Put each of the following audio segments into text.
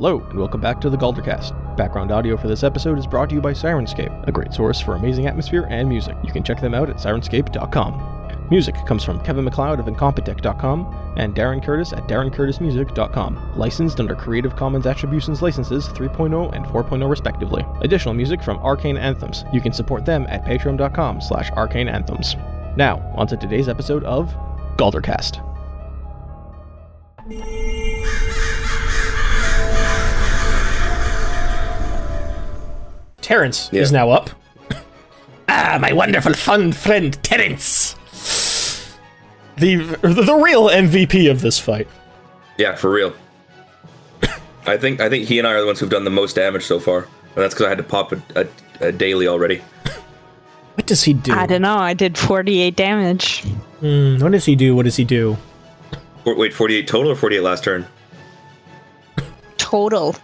Hello, and welcome back to the Galdercast. Background audio for this episode is brought to you by Sirenscape, a great source for amazing atmosphere and music. You can check them out at sirenscape.com. Music comes from Kevin MacLeod of Incompetech.com and Darren Curtis at DarrenCurtisMusic.com, licensed under Creative Commons Attributions Licenses 3.0 and 4.0 respectively. Additional music from Arcane Anthems. You can support them at patreon.com slash arcaneanthems. Now, on to today's episode of Galdercast. Terrence Yeah. is now up. ah, my wonderful fun friend Terrence. The the real MVP of this fight. Yeah, for real. I think I think he and I are the ones who've done the most damage so far, and that's because I had to pop a, a, a daily already. What does he do? I don't know. I did 48 damage. Hmm, what does he do? What does he do? For, wait, forty-eight total or forty-eight last turn? Total.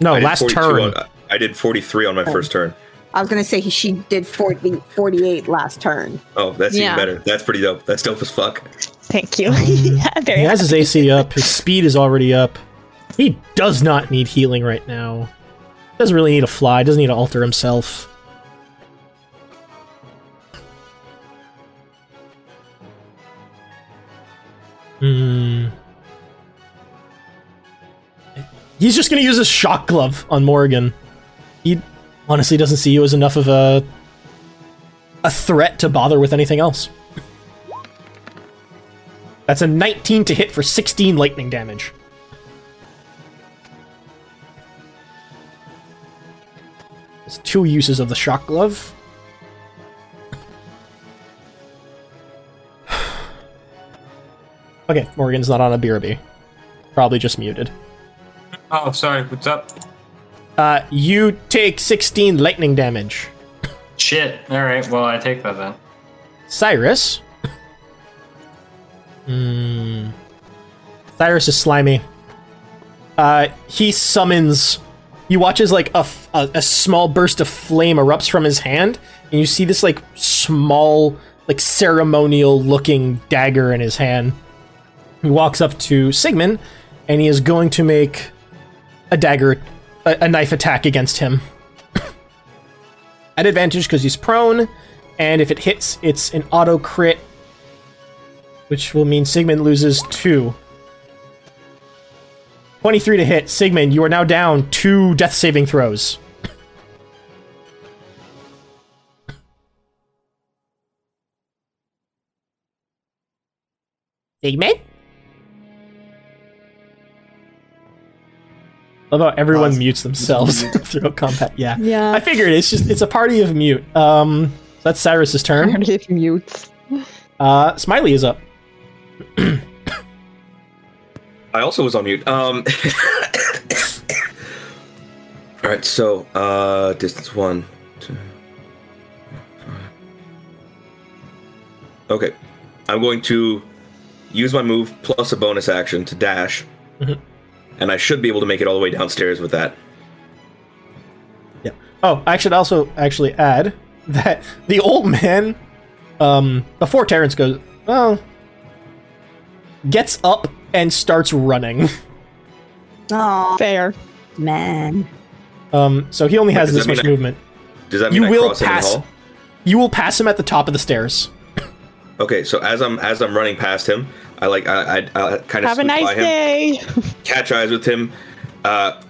No, last turn. On, I did forty-three on my first turn. I was gonna say he, she did 40, 48 last turn. Oh, that's Yeah. even better. That's pretty dope. That's dope as fuck. Thank you. yeah, very he has his. AC up. His speed is already up. He does not need healing right now. Doesn't really need to fly. Doesn't need to alter himself. Hmm. He's just gonna use his shock glove on Morgan. He honestly doesn't see you as enough of a a threat to bother with anything else. That's a 19 to hit for 16 lightning damage. There's two uses of the shock glove. okay, Morgan's not on a BRB. Probably just muted. Oh, sorry. What's up? Uh, you take 16 lightning damage. Shit. All right. Well, I take that then. Cyrus. Hmm. Cyrus is slimy. Uh, he summons. You watch as like a, f- a- a small burst of flame erupts from his hand, and you see this like small, like ceremonial looking dagger in his hand. He walks up to Sigmund, and he is going to make a dagger, a, a knife attack against him. At advantage because he's prone, and if it hits, it's an auto crit, which will mean Sigmund loses two. 23 to hit. Sigmund, you are now down two death saving throws. Sigmund? Love how everyone mutes themselves throughout combat. Yeah. Yeah. I figured it's just it's a party of mute. Um so that's Cyrus's turn. Party of mutes. Uh Smiley is up. I also was on mute. Um. All right, so uh, distance one, two. Okay, I'm going to use my move plus a bonus action to dash, Mhm. And I should be able to make it all the way downstairs with that. Yeah. Oh, I should also actually add that the old man, um, before Terrence goes, well, gets up and starts running. Oh Fair. man. Um, so he only has Does this much I- movement. Does that mean You I will cross him in the pass. hall? You will pass him at the top of the stairs. Okay, so as I'm as I'm running past him, I like I I, I kind of Have a nice by him, day. catch eyes with him. Uh,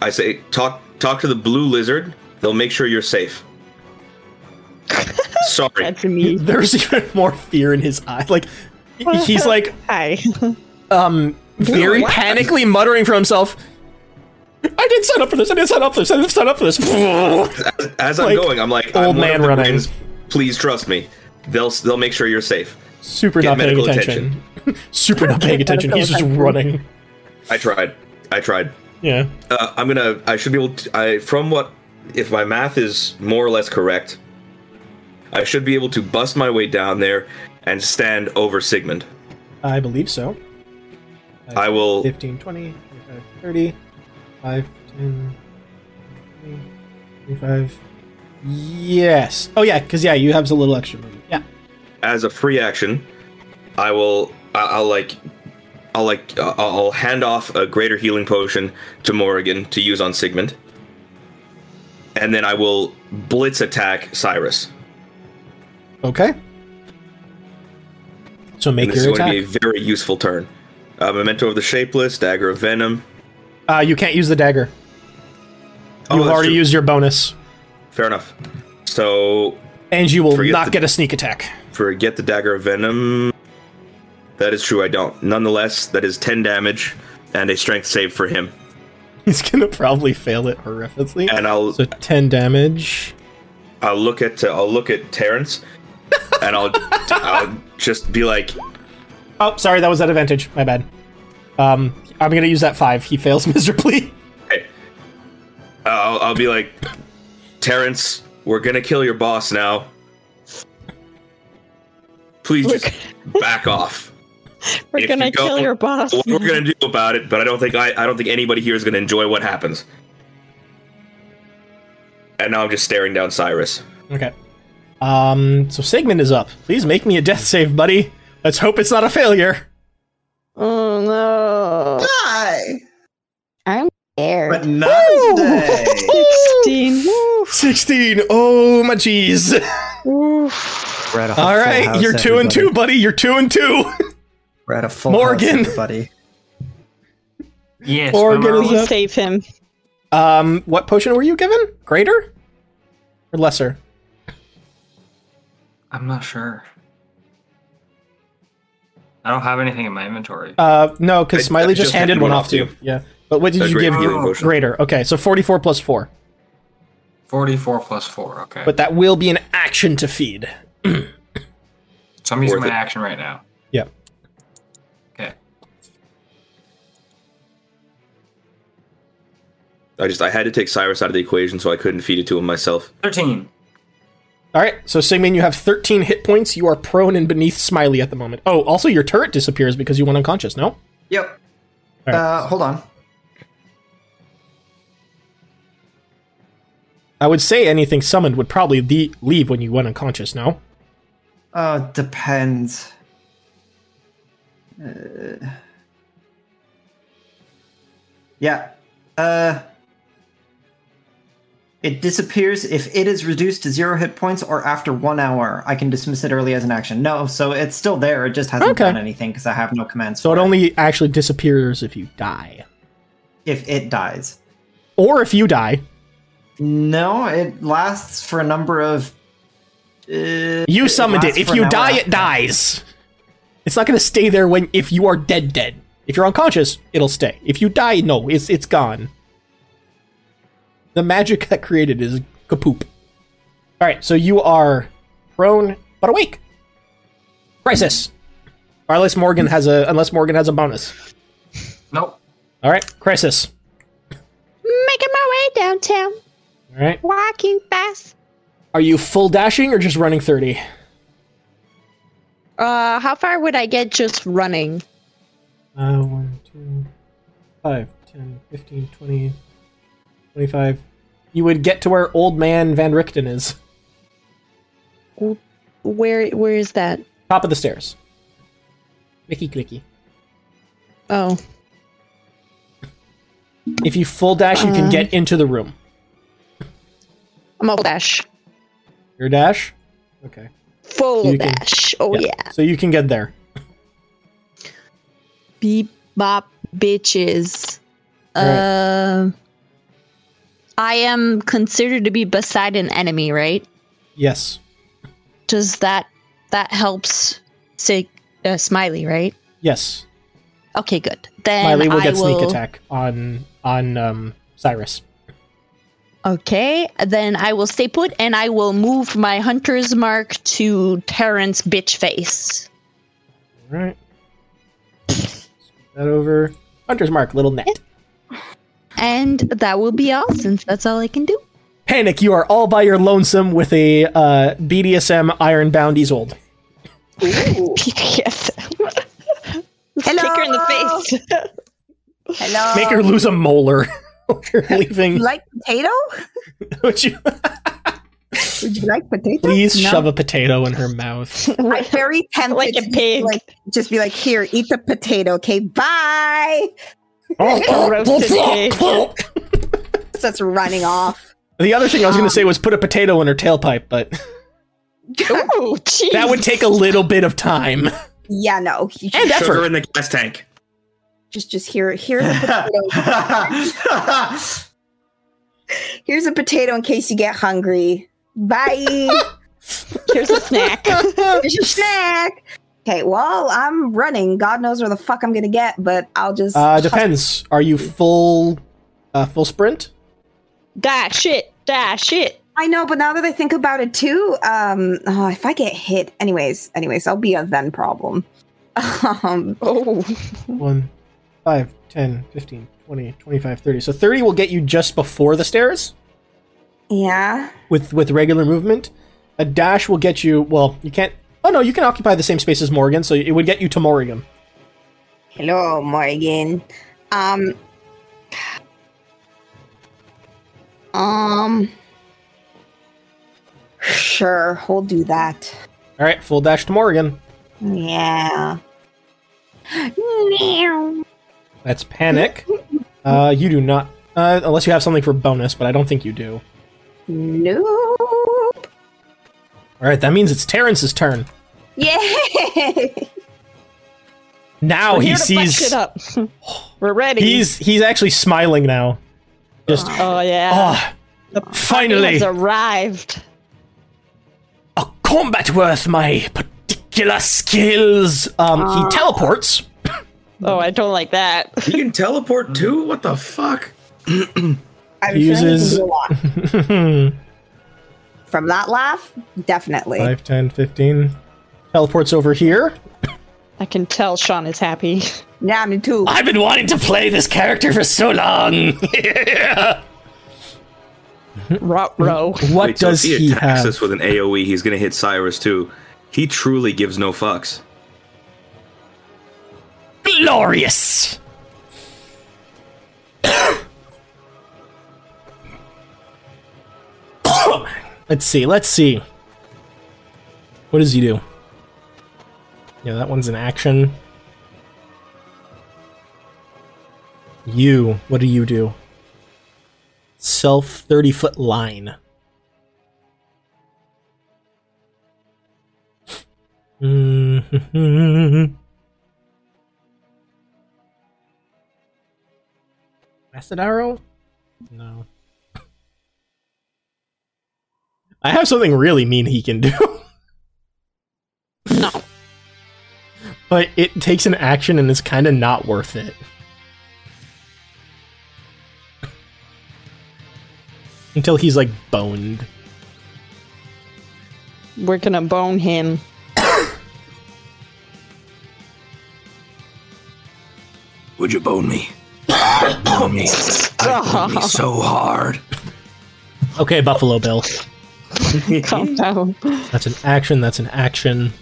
I say, talk talk to the blue lizard. They'll make sure you're safe. Sorry. That's me. There's even more fear in his eye. Like he's like Hi. um very What? panically muttering for himself. I didn't sign up for this. I didn't sign up for this. I didn't sign up for this. As, as I'm Like, going, I'm like, old I'm man of running. twins. Please trust me. They'll they'll make sure you're safe. Super Get not paying medical attention. Super not paying attention. He's just running. I tried. I tried. Yeah. Uh, I'm gonna. I should be able to. I from what if my math is more or less correct, I should be able to bust my way down there and stand over Sigmund. I believe so. I will. 15, 20, 25, 30, 5, 10, 20, 25. Yes. Oh, yeah, because, yeah, you have a little extra movement. As a free action, I will. I'll like. I'll like uh, I'll hand off a greater healing potion to Morrigan to use on Sigmund, and then I will blitz attack Cyrus. Okay. So make And this your is going attack. to be a very useful turn. Uh, Memento of the Shapeless, Dagger of Venom. Uh, you can't use the dagger. Oh, You've already true. used your bonus, Fair enough. So and you will not the- get a sneak attack. Forget the Dagger of Venom. That is true. I don't. Nonetheless, that is ten damage and a Strength save for him. He's gonna probably fail it horrifically. And I'll So ten damage. I'll look at uh, I'll look at Terrence, and I'll I'll just be like, Oh, sorry, that was at advantage. My bad. Um, I'm gonna use that five. He fails miserably. hey, I'll, I'll be like, Terrence, we're gonna kill your boss now. Please just back off. We're If gonna you kill your boss. What we're gonna do about it, but I don't think I, I don't think anybody here is gonna enjoy what happens. And now I'm just staring down Cyrus. Okay. Um, so Sigmund is up. Please make me a death save, buddy. Let's hope it's not a failure. Oh no. Die. I'm scared. But not today. 16. Woo. 16. Oh my jeez. Oof. We're at a All right, house, you're two and two, buddy. You're two and two. We're at a full Morgan. house, everybody. Yes. Morgan remember- is up. save him. Um, what potion were you given? Greater or lesser? I'm not sure. I don't have anything in my inventory. Uh, no, because Smiley I just just handed handed one one off off to to you. Yeah. But what did A you give? healing potion. Greater. Okay, so 44 plus 4. 44 plus 4, okay. But that will be an action to feed. So I'm using Worth my it. action right now. Yep. Okay. I just I had to take Cyrus out of the equation, so I couldn't feed it to him myself. 13. All right, so Sigmund, you have 13 hit points. You are prone and beneath Smiley at the moment. Oh, also your turret disappears because you went unconscious, no? Yep. All right. Uh, hold on. I would say anything summoned would probably le- leave when you went unconscious, no? Uh, depends. Uh, yeah. Uh, it disappears if it is reduced to zero hit points or after one hour. I can dismiss it early as an action. No, so it's still there. It just hasn't Okay. done anything because I have no commands. So it for only actually disappears if you die. if it dies. Or if you die. No, it lasts for a number of. Uh, You summoned it. lasts If for an you hour die, it dies. It's not going to stay there when if you are dead dead. If you're unconscious, it'll stay. If you die, no, it's it's gone. The magic that created is kapoop. All right, so you are prone but awake. Crisis. Or unless Morgan has a unless Morgan has a bonus. Nope. All right, crisis. Making my way downtown. All right. Walking fast. Are you full dashing or just running 30? Uh, how far would I get just running? Uh, 1, 2, 5, 10, 15, 20, 25. You would get to where old man Van Richten is. Where where is that? Top of the stairs. Clicky clicky. Oh, If you full dash, you can Um. get into the room. I'm a dash. Your dash? Okay. Full can- dash. Oh yeah. So you can get there. Beep bop bitches. Um I am considered to be beside an enemy, right? Yes. Does that that helps say uh, Smiley, right? Yes. Okay, good. Then Miley will I get will, sneak attack on on um Cyrus. Okay, then I will stay put and I will move my hunter's mark to Terrence bitch face. Alright. That over. Hunter's mark, little net. And that will be all since that's all I can do. Panic, you are all by your lonesome with a uh, BDSM Ironbound Isolde. yes. Hello. Kick her in the face. Hello. Make her lose a molar. You're leaving. You like potato? Would you? Would you like potato? Please No. shove a potato in her mouth. I'm very tempted Like a pig. Like, just be like, here, eat the potato, okay? Bye. Oh, oh, Roasted pig. Starts running off. The other thing I was going to say um, was put a potato in her tailpipe, but Ooh, that would take a little bit of time Yeah, no. You and just, Sugar in the gas tank. Just, just here. Here's a potato. Here's a potato in case you get hungry. Bye. Here's a snack. Here's your snack. Okay, well, I'm running. God knows where the fuck I'm gonna get, but I'll just. Uh, depends. Are you full, uh, full sprint? Dash it. Dash it. I know, but now that I think about it too, um, oh, if I get hit, anyways, anyways, I'll be a then problem. Um, Oh. One, five, 10, 15, 20, 25, 30. So 30 will get you just before the stairs yeah. with, with regular movement. A dash will get you, well, you can't, oh no, you can occupy the same space as Morgan, so it would get you to Morgan. Hello, Morgan. Um. Um. Sure, we'll do that. All right, full dash to Morgan. Yeah. Meow. That's panic. Uh, you do not, uh, unless you have something for bonus, but I don't think you do. Nope. All right, that means it's Terrence's turn. Yay! Now We're he here to fuck sees shit up. We're ready. he's he's actually smiling now. Just Oh yeah. ah, The party finally has arrived. a combat worth my particular skills. Um, he teleports. Oh, I don't like that. You can teleport too? What the fuck? I'm He sure he uses- can do a From that laugh, definitely. 10, 15. Teleports over here. I can tell Sean is happy. Yeah, me too. I've been wanting to play this character for so long. Rot row. what Wait, so does if he attacks have? us with an AoE, he's gonna hit Cyrus too. He truly gives no fucks. Glorious. let's see. Let's see. What does he do? Yeah, that one's an action. You. What do you do? Self 30 foot line. Mm-hmm. Acid arrow? No. I have something really mean he can do. No. but it takes an action and it's kind of not worth it. Until he's like boned. We're gonna bone him. Would you bone me? Bone me. I bone me so hard. Okay, Buffalo Bill. Calm down. That's an action, that's an action.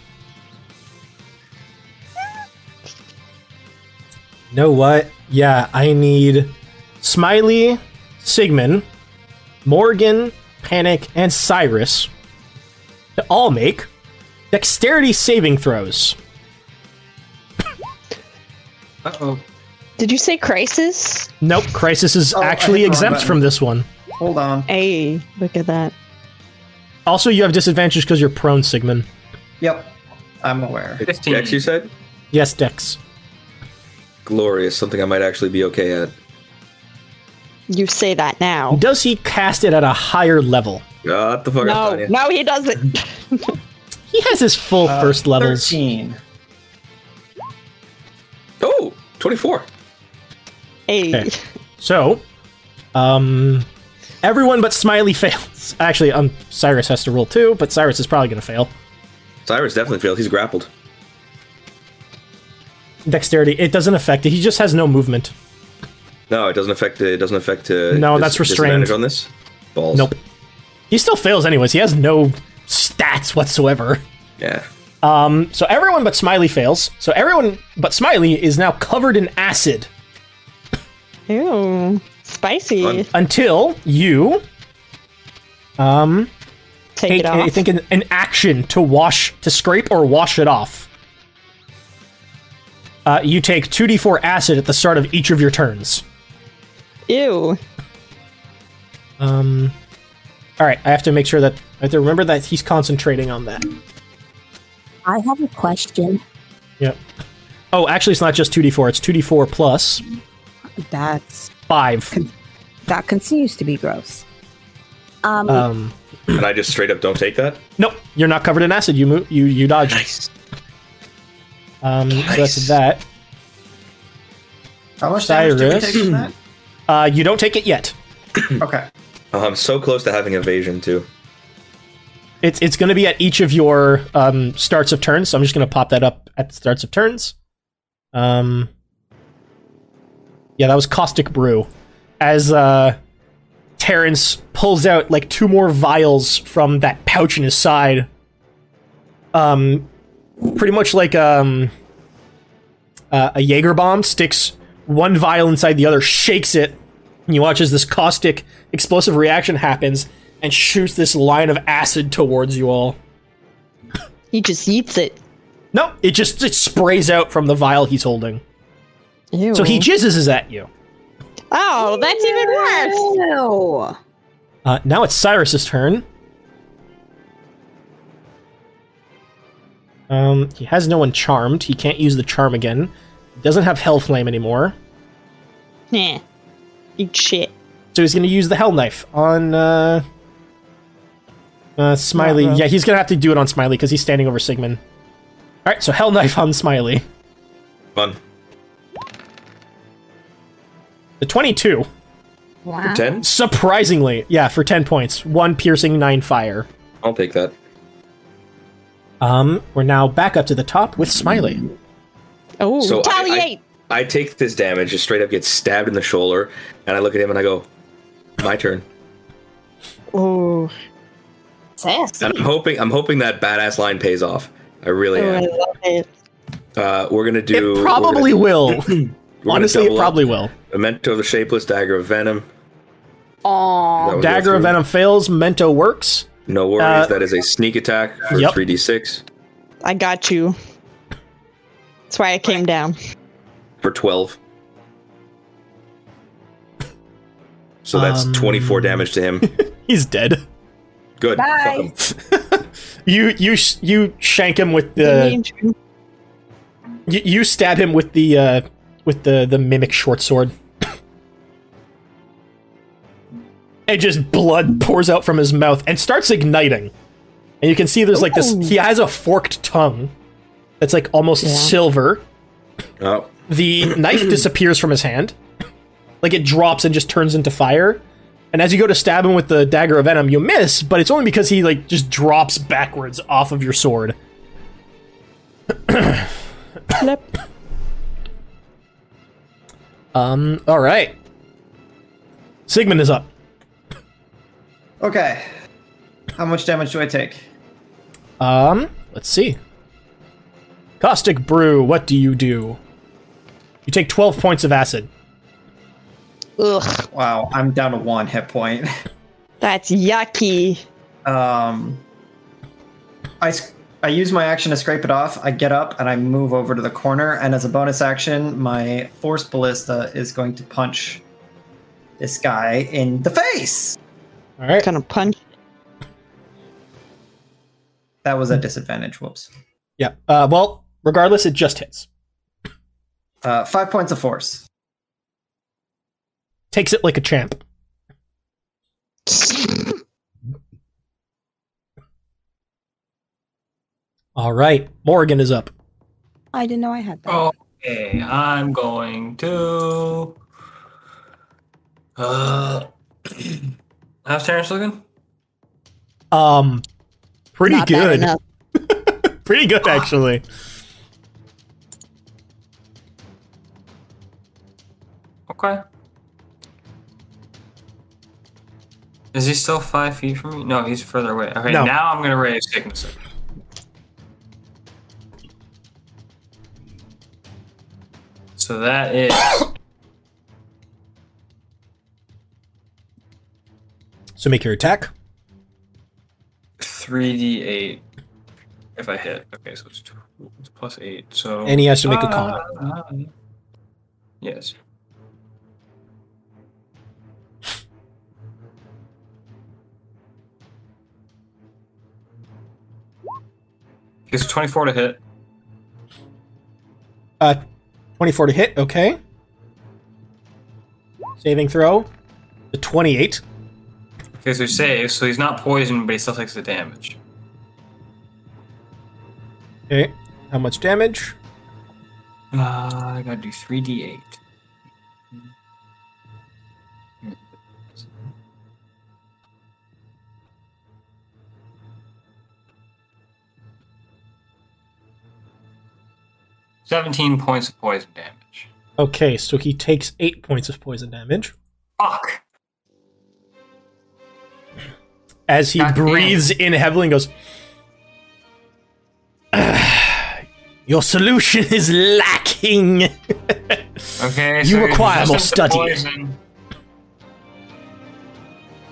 Know what? Yeah, I need Smiley, Sigmund, Morgan, Panic, and Cyrus to all make dexterity saving throws. Uh oh. Did you say crisis? Nope, Crisis is Oh, actually hit the wrong exempt from this one. Hold on. Hey, look at that. Also, you have disadvantage because you're prone, Sigmund. Yep, I'm aware. It's 15. Dex, you said? Yes, Dex. Glorious. Something I might actually be okay at. You say that now. Does he cast it at a higher level? What the fuck? No, no, he doesn't. He has his full Uh, first levels. 13. Oh, 24. Hey, Okay. So, um, everyone but Smiley fails. Actually, um, Cyrus has to roll too, but Cyrus is probably going to fail. Cyrus definitely failed. He's grappled. Dexterity, it doesn't affect it. He just has no movement. No, it doesn't affect. It It doesn't affect. Uh, No, dis- that's restrained. disadvantage on this. Balls. Nope. He still fails anyways. He has no stats whatsoever. Yeah. Um, so everyone but Smiley fails. So everyone but Smiley is now covered in acid ew, spicy. Fun. until you, um, take, take it I think an, an action to wash to scrape or wash it off. Uh, you take 2d4 acid at the start of each of your turns. Ew. Um, all right, I have to make sure that I have to remember that he's concentrating on that. I have a question. Yep. Oh, actually, it's not just 2d4. It's 2d4 plus That's five. that continues to be gross. Um, Um, And I just straight up don't take that. nope, you're not covered in acid. You move. You you dodge. Nice. Um, so that's that. How much damage do we Cyrus. take from that? Uh, you don't take it yet. Okay. Oh, I'm so close to having evasion too. It's it's going to be at each of your um, starts of turns. So I'm just going to pop that up at the starts of turns. Um, yeah, that was caustic brew. As uh, Terrence pulls out like two more vials from that pouch in his side. Um, pretty much like um, uh, a Jaeger bomb sticks one vial inside the other, shakes it, and you watch as this caustic explosive reaction happens and shoots this line of acid towards you all. He just eats it. No, it just it sprays out from the vial he's holding. Ew. So he jizzes at you. Oh, that's even worse. no. Uh, now it's Cyrus's turn. Um, he has no one charmed. He can't use the charm again. He doesn't have Hell Flame anymore. Nah. Eat shit. So he's going to use the Hell Knife on uh, uh, Smiley. Uh-oh. Yeah, he's going to have to do it on Smiley because he's standing over Sigmund. All right, so Hell Knife on Smiley. Fun. The 22. Wow. Ten. Surprisingly, yeah, for 10 points. One piercing, nine fire. I'll take that. Um, we're now back up to the top with Smiley. Oh, So I- I- retaliate. I take this damage, just straight up get stabbed in the shoulder, and I look at him and I go, "My turn." oh, Sassy. And I'm hoping, I'm hoping that badass line pays off. I really oh, I am. love it. Uh, we're gonna do. It probably we're will. gonna- we're gonna Honestly, it double up. probably will. Memento of the Shapeless, Dagger of Venom. Aw. That would go Dagger of. Venom fails. Mento works. No worries. Uh, that is a sneak attack for Yep. 3d6 I got you. That's why I came down. for 12. So that's Um, 24 damage to him. He's dead. Good. Bye. Fuck him. You you you shank him with the you, you stab him with the uh with the the mimic short sword. and just blood pours out from his mouth and starts igniting. And you can see there's like this he has a forked tongue that's like almost Yeah. silver. Oh, The knife disappears from his hand. Like it drops and just turns into fire. And as you go to stab him with the dagger of venom, you miss, but it's only because he like just drops backwards off of your sword. Flip. Um, all right. Sigmund is up. Okay. How much damage do I take? Um, let's see. Caustic brew, what do you do? You take 12 points of acid. Ugh, Wow, I'm down to one hit point. that's yucky. Um, I s- I use my action to scrape it off. I get up and I move over to the corner, and as a bonus action, my force ballista is going to punch this guy in the face. All right. Gonna punch. That was a disadvantage. Whoops. Yeah. Uh, well, regardless, it just hits. Uh, five points of force. Takes it like a champ. All right. Morgan is up. I didn't know I had that. Okay, I'm going to. Uh, how's Terrence looking? Um, pretty Not bad good. enough. Pretty good, actually. Okay. Is he still five feet from me? No, he's further away. Okay, No. now I'm gonna ray of sickness. So that is So make your attack. 3d8 if I hit. Okay, so it's, two, it's plus 8. So. And he has to make a con. Uh, yes. So 24 to hit. Uh, 24 to hit, okay. Saving throw. The 28. Okay, so he saves, so he's not poisoned, but he still takes the damage. Okay. How much damage? Uh, I gotta do 3d8. Seventeen points of poison damage. Okay, so he takes 8 points of poison damage. Fuck. As he God damn. breathes in heavily and goes, "Ah, Your solution is lacking. Okay. You so you're require more resistant study. poison.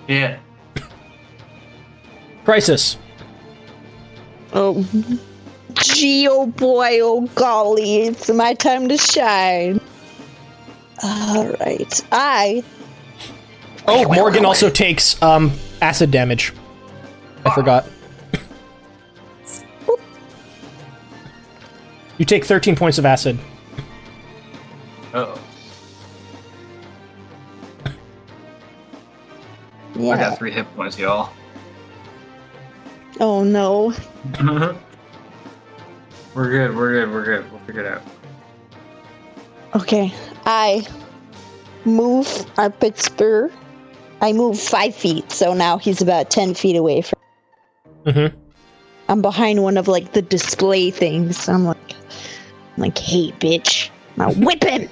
Yeah. Crisis. Oh, gee, oh boy, oh golly, it's my time to shine. All right, I. Oh, Morgan also takes um acid damage. I forgot. You take 13 points of acid. Oh. I Yeah. got three hit points, y'all. Oh no. we're good. We're good. We're good. We'll figure it out. Okay, I move our Pittsburgh. I move five feet, so now he's about ten feet away from. Mm-hmm. I'm behind one of like the display things. I'm like, I'm like, hey, bitch, now whip him.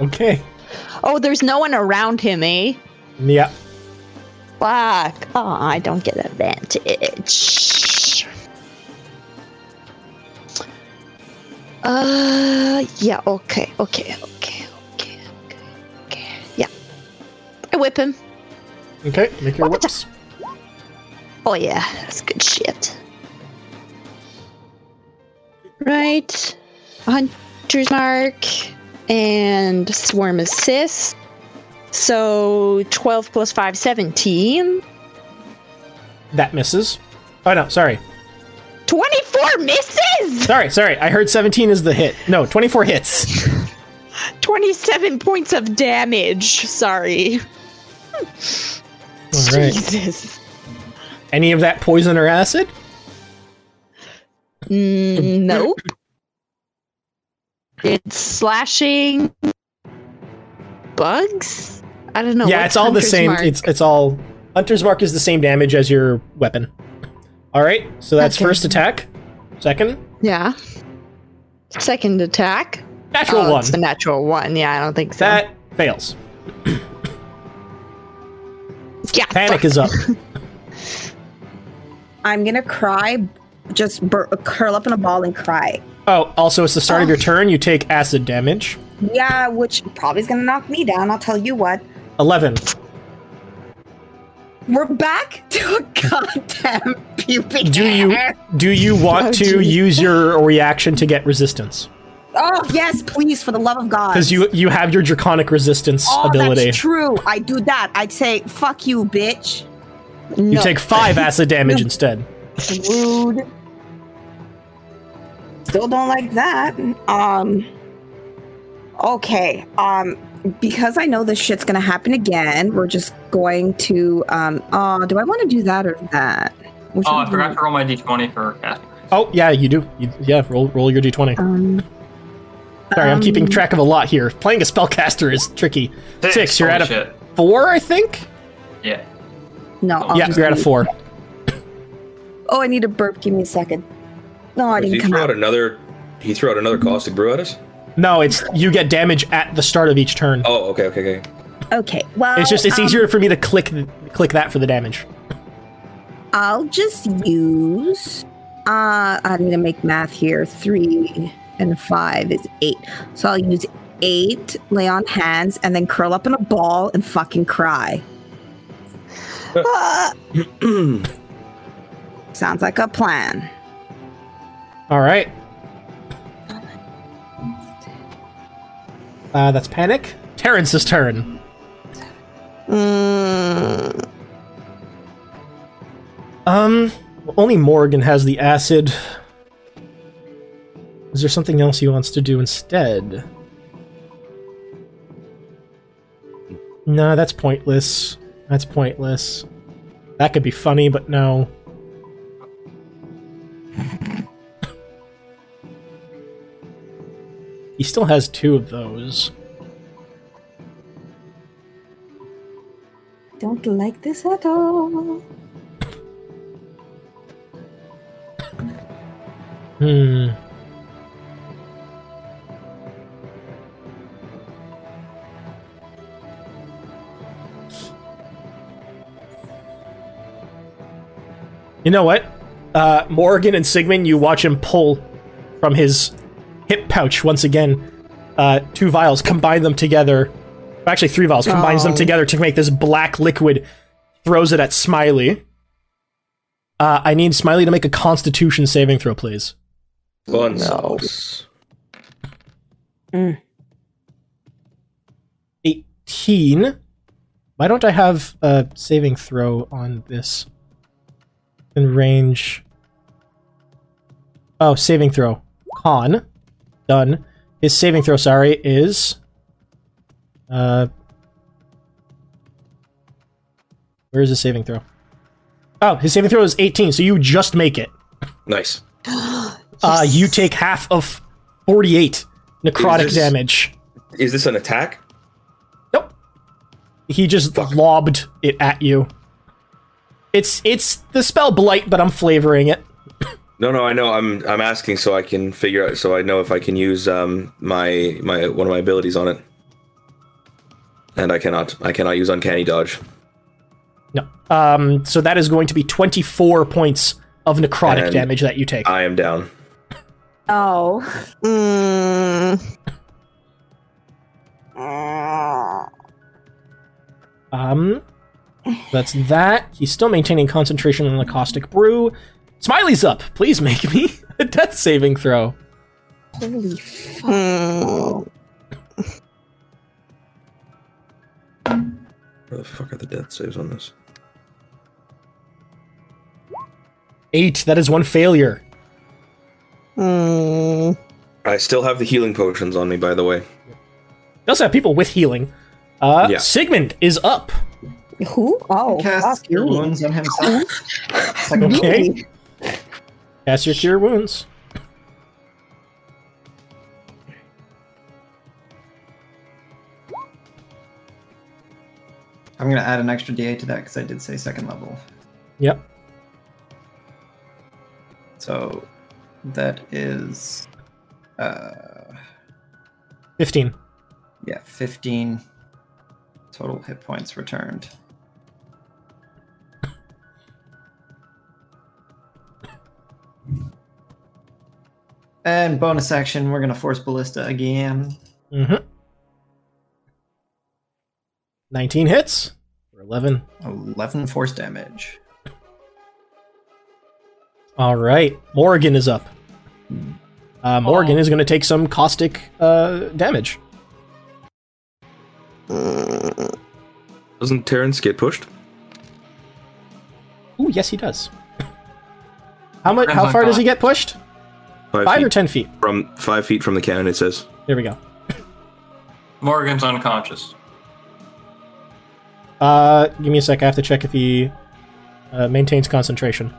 Okay. Oh, there's no one around him, eh? Yeah. Fuck. Oh, I don't get advantage. Uh, yeah, okay, okay, okay, okay, okay, okay. Yeah. I whip him. Okay. Make your What whips. Oh, yeah, that's good shit. Right. Hunter's Mark and Swarm Assist. So 12 plus 5, 17. That misses. Oh no, sorry. 24 misses! Sorry, sorry. I heard 17 is the hit. No, 24 hits. 27 points of damage. Sorry. All right. Jesus. Any of that poison or acid? Mm, nope. It's slashing bugs? I don't know. yeah, it's all the same. Mark? It's it's all Hunter's Mark is the same damage as your weapon. All right, so that's Okay. first attack. Second, Yeah. Second attack. natural Oh, one. It's the natural one. Yeah, I don't think so. That fails. yeah. Panic fuck. is up. I'm gonna cry, just bur- curl up in a ball and cry. Oh, also, it's the start of Oh. your turn. You take acid damage. Yeah, which probably is gonna knock me down. I'll tell you what. Eleven. We're back to a goddamn pubic Do you do you want Oh, to geez. use your reaction to get resistance? Oh yes, please, for the love of God. Because you you have your draconic resistance Oh, ability. that's true. I do that. I'd say, "Fuck you, bitch." You take five acid damage instead. Rude. Still don't like that. Um. Okay. Um. Because I know this shit's gonna happen again, we're just going to. Um. Uh. Do I want to do that or that? Which Oh, one I forgot to roll my d20 for casting. Oh yeah, you do. You, yeah, roll roll your d20. Um. Sorry, I'm keeping um, track of a lot here. Playing a spellcaster is tricky. Six, you're at a shit. four, I think. Yeah. No. I'll yeah, just you're at a do- four. Oh, I need a burp. Give me a second. No, I Did he didn't come throw out out. another? He threw out another caustic brew at us. No, it's you get damage at the start of each turn. Oh, okay, okay, okay. Okay. Well, it's just it's um, easier for me to click click that for the damage. I'll just use. Uh, I'm gonna make math here. Three and five is eight. So I'll use eight, lay on hands, and then curl up in a ball and fucking cry. Ah, Sounds like a plan. All right. Uh, that's panic. Terrence's turn. Mm, Um, only Morgan has the acid. Is there something else he wants to do instead? No, that's pointless. That's pointless. That could be funny, but no. He still has two of those. Don't like this at all. Hmm. You know what? Uh, Morgan and Sigmund, you watch him pull from his hip pouch once again. Uh, two vials, combine them together. Actually, three vials, combines them Oh. together to make this black liquid. Throws it at Smiley. Uh, I need Smiley to make a Constitution saving throw, please. Fun No. sauce. 18. Why don't I have a saving throw on this? In range. Oh, saving throw. Con. Done. His saving throw, sorry, is. Uh. Where is his saving throw? Oh, his saving throw is 18, so you just make it. Nice. Uh, you take half of 48 necrotic this- damage. Is this an attack? Nope. He just lobbed it at you. It's it's the spell blight, but I'm flavoring it. No, no, I know. I'm I'm asking so I can figure out so I know if I can use um my my one of my abilities on it. And I cannot. I cannot use uncanny dodge. No. Um. So that is going to be 24 points of necrotic And damage that you take. I am down. Oh. mm, Um. That's that. He's still maintaining concentration on the caustic brew. Smiley's up. Please make me a death saving throw. Holy fuck. Where the fuck are the death saves on this? Eight. That is one failure. Mm. I still have the healing potions on me, by the way. We also have people with healing. Uh, Yeah. Sigmund is up. Who? Oh, Cast fuck your me. wounds on himself. Second Okay. Cast your cure wounds. I'm gonna add an extra D8 to that because I did say second level. Yep. So that is uh 15. yeah, 15 total hit points returned. And bonus action, we're gonna force ballista again. Mm-hmm. 19 hits. For 11. 11 force damage. All right. Morgan is up. Uh, Morgan Oh. is going to take some caustic uh, damage. Doesn't Terrence get pushed? Oh yes, he does. How much? How far does he get pushed? Five, Five feet or ten feet? from five feet from the cannon. It says. There we go. Morgan's unconscious. Uh, give me a sec. I have to check if he uh, maintains concentration.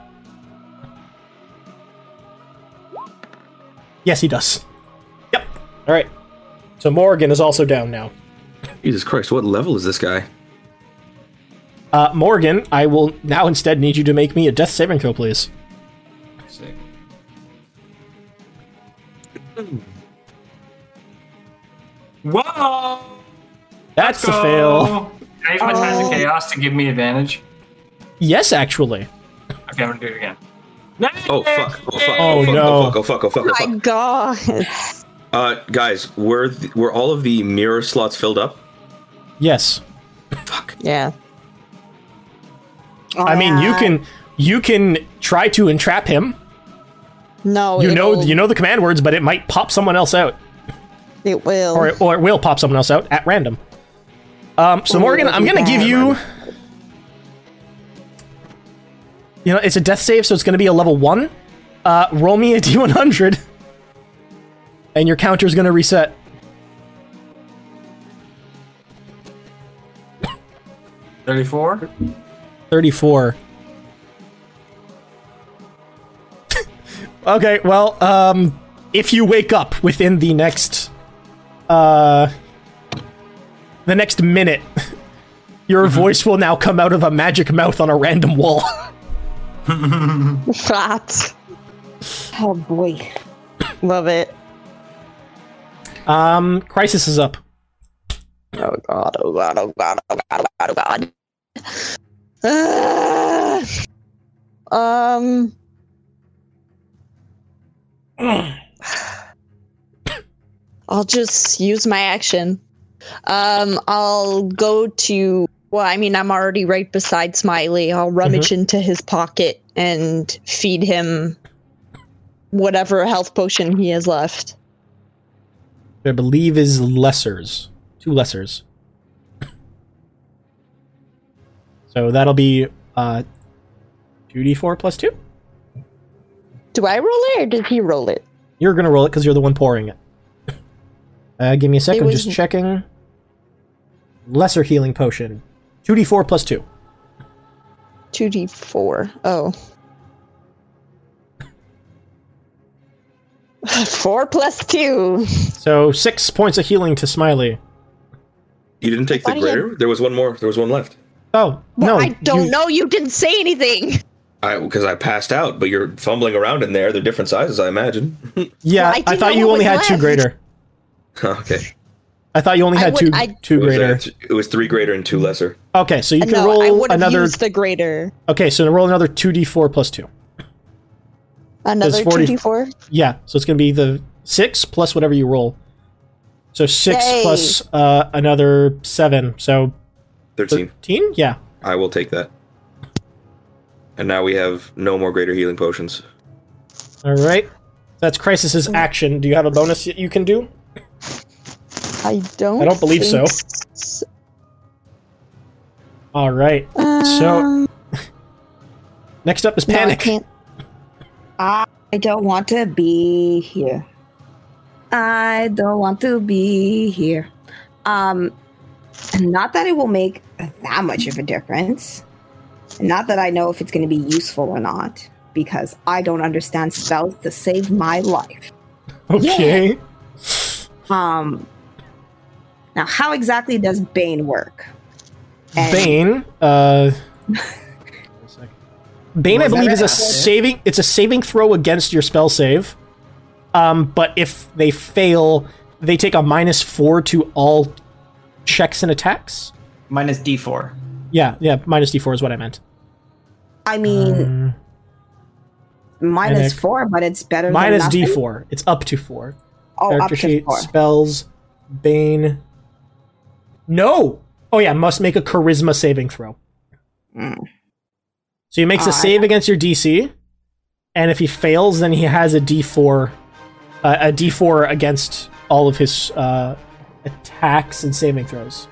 Yes, he does. Yep. All right. So Morgan is also down now. Jesus Christ! What level is this guy? Uh, Morgan, I will now instead need you to make me a death saving throw, please. Whoa! That's a Go! fail. Can I use my Tides Oh. of Chaos to give me advantage? Yes, actually. Okay, I'm gonna do it again. Oh fuck! Oh fuck! Oh, fuck, no. Oh fuck! Oh fuck! Oh fuck! Oh My! God. Uh, guys, were th- were all of the mirror slots filled up? Yes. Fuck. Yeah. I mean, you Uh, can You can try to entrap him. No, You know, you know the command words, but it might pop someone else out, it will. or or it will pop someone else out at random. Um, so Morgan, I'm gonna give you. You know, it's a death save, so it's gonna be a level one. Uh, roll me a d100, and your counter's gonna reset. Thirty-four. 34. Okay, well, um, if you wake up within the next, uh, the next minute, your voice will now come out of a magic mouth on a random wall. Fat. Oh boy. Love it. um, Crisis is up. Oh god, oh god, oh god, oh god, oh god, oh god. Ah. um. I'll just use my action. Um, I'll go to. Well, I mean, I'm already right beside Smiley. I'll rummage into his pocket and feed him whatever health potion he has left. I believe is lessers. Two lessers. So that'll be, uh, 2d4 plus 2? Do I roll it or did he roll it? You're gonna roll it because you're the one pouring it. Uh, give me a sec. It I'm was- just checking. Lesser healing potion. 2d4 plus 2. 2d4. Oh. 4 plus 2. So six points of healing to Smiley. You didn't take the Why do you- greater? There was one more. There was one left. Oh, Well, no. I don't you- know. You didn't say anything. I because I passed out, but you're fumbling around in there. They're different sizes, I imagine. Yeah, Well, I I, thought you only was had two greater. okay. I thought you only had would- two I- two It was, greater. it was three greater and two lesser. Okay, so you can no, roll would another. used the greater. Okay, so roll another 2d4 plus 2. Another 40 2d4. Yeah, so it's going to be the 6 plus whatever you roll. So 6 Yay. plus uh, another 7. So Thirteen. 13? Yeah. I will take that. And now we have no more greater healing potions. All right. That's Crisis's action. Do you have a bonus that you can do? I don't. I don't believe so. think s- All right. Um, Next up is no, I Panic. can't. I don't want to be here. I don't want to be here. Um, not that it will make that much of a difference. Not that I know if it's going to be useful or not, because I don't understand spells to save my life. okay. Um, now, how exactly does Bane work? And- Bane. Uh, Bane, I believe, is a saving. It's a saving throw against your spell save. Um, but if they fail, they take a minus four to all checks and attacks. Minus D4. Yeah, yeah. Minus d4 is what I meant. I mean, Um, minus Panic. four, but it's better minus than nothing. d4. It's up to four. Oh, up Character to sheet four. spells Bane. No. Oh yeah, must make a charisma saving throw. Mm. So he makes a Ah, save against your DC, and if he fails, then he has a D4, uh, a D4 against all of his uh, attacks and saving throws.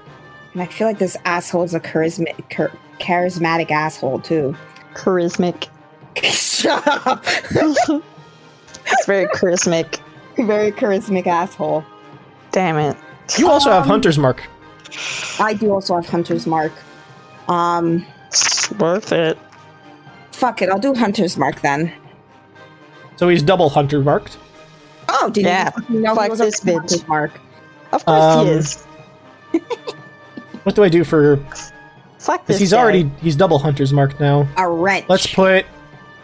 And I feel like this asshole is a charismatic, char- charismatic asshole too. Charismatic. Shut up. It's very charismatic. Very charismatic asshole. Damn it. You also have Um, Hunter's Mark. I do also have Hunter's Mark. Um, It's worth it. fuck it, I'll do Hunter's Mark then. So he's double Hunter marked. Oh, did Yeah, you fucking know fuck he was this on bitch. Hunter's Mark? Of course Um, he is. What do I do for? Fuck this he's guy. already he's double Hunter's marked now. A wrench. Let's put.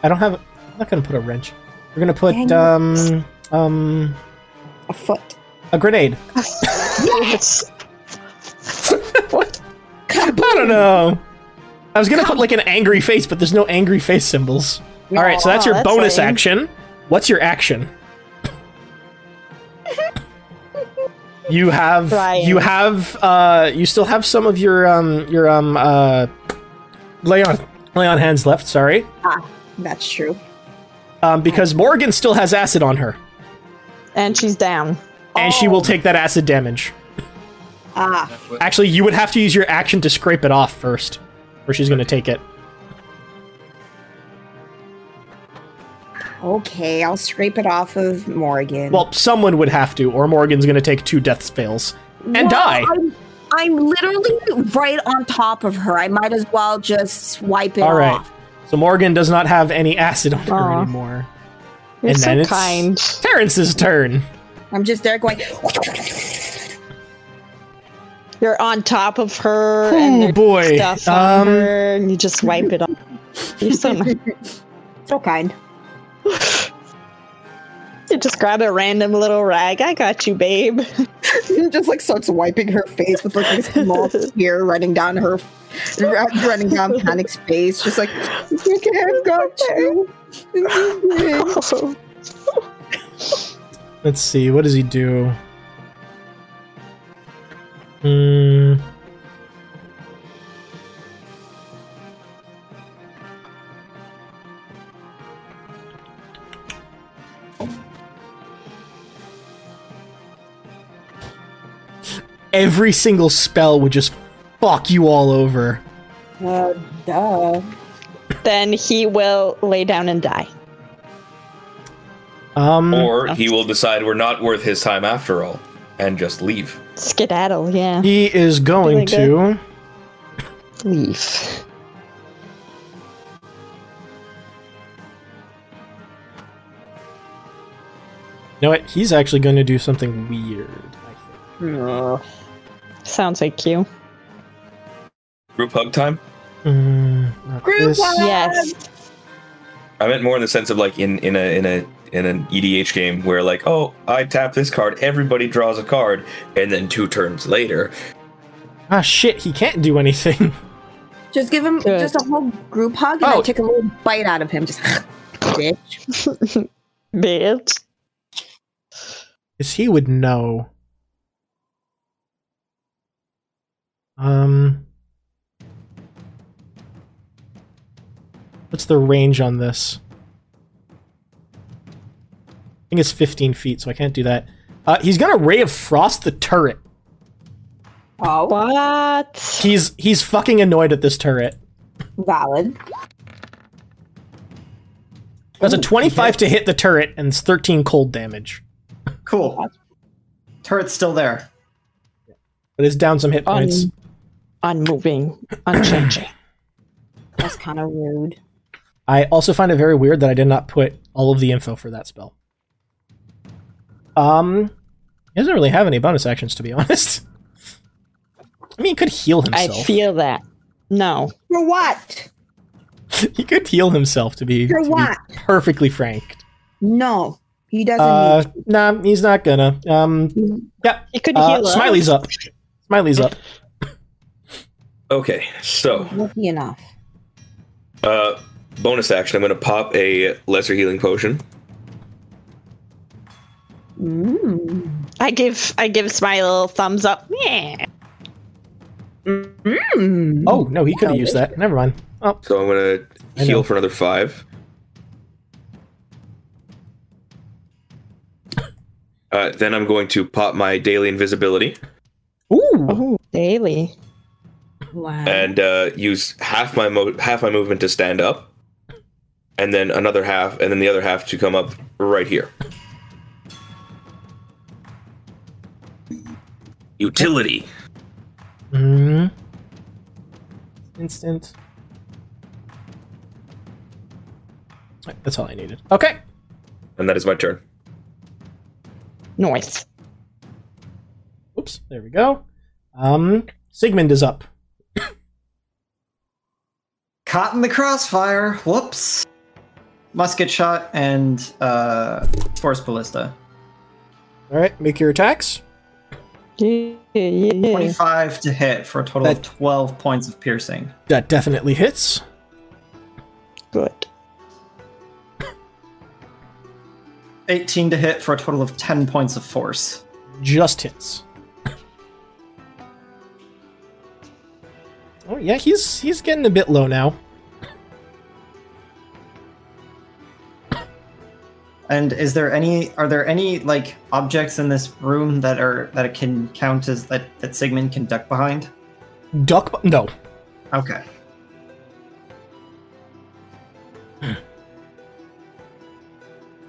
I don't have. I'm not gonna put a wrench. We're gonna put Dang um um a foot. a grenade. Yes. what? I don't know. I was gonna put like an angry face, but there's no angry face symbols. All right, so that's your that's bonus lame. action. What's your action? you have Brian. you have uh you still have some of your um your um uh Leon Lay on hands left, sorry. Ah, That's true. Um, because Morgan still has acid on her, And she's down. and she will take that acid damage. Ah, Actually, you would have to use your action to scrape it off first, or she's going to take it. Okay. I'll scrape it off of Morgan. Well, someone would have to, or Morgan's going to take two death spells and Well, die. I'm, I'm literally right on top of her. I might as well just wipe it All right. off. So Morgan does not have any acid on her Aw. anymore. You're And so then it's- kind. Terrence's turn. I'm just there going. You're on top of her Oh, and boy. stuff on Um, her, and you just wipe it off. You're so nice. so kind. You just grab a random little rag. I got you, babe. just like starts wiping her face with like a small tear running down her, running down Panic's face. Just like, okay, I've got you. It's. Let's see. What does he do? Hmm. Every single spell would just fuck you all over. Uh, duh. then he will lay down and die. Um, Or he will decide we're not worth his time after all and just leave. Skedaddle, yeah. he is going Really to. Leave. You know what? He's actually going to do something weird. I think. Sounds like you. Group hug time? Mm, Group this. hug! Yes. I meant more in the sense of like in in a in a in an EDH game where like oh I tap this card everybody draws a card and then two turns later Ah, shit! He can't do anything. Just give him Good. just a whole group hug and Oh. then take a little bite out of him. Just bitch. Bitch. Because he would know. Um. What's the range on this? I think it's 15 feet, so I can't do that. Uh, he's gonna ray of frost the turret. Oh, What? He's he's fucking annoyed at this turret. valid. That's a 25 to hit the turret and it's 13 cold damage, Cool. Turret's still there. but it's down some hit points. Un- unmoving. Unchanging. That's kind of rude. I also find it very weird that I did not put all of the info for that spell. Um, he doesn't really have any bonus actions, to be honest. I mean, he could heal himself. I feel that. No. For what? he could heal himself, to be, For to be what? perfectly frank. No, he doesn't Uh, nah, he's not gonna. Um, yeah, He could uh, heal. Smiley's up. Smiley's up. Okay so Won't enough. uh bonus action I'm gonna pop a lesser healing potion Mm. I give I give Smiley a little thumbs up. Yeah. Mm. Oh no, he could have used that. Never mind. Oh, so I'm gonna heal for another five uh, then I'm going to pop my daily invisibility ooh. Oh, daily. Wow. and uh, use half my mo- half my movement to stand up, and then another half, and then the other half to come up right here. Utility. Mm. Instant. Right, That's all I needed. Okay. And that is my turn. Noise. Oops. There we go. Um, Sigmund is up. Caught in the crossfire. Whoops. Musket shot and uh, force ballista. All right, make your attacks. Yeah, yeah, yeah. 25 to hit for a total That- of 12 points of piercing. That definitely hits. Good. 18 to hit for a total of 10 points of force. Just hits. Oh yeah, he's he's getting a bit low now. And is there any are there any like objects in this room that are that it can count as that that Sigmund can duck behind? Duck no. Okay. Hmm.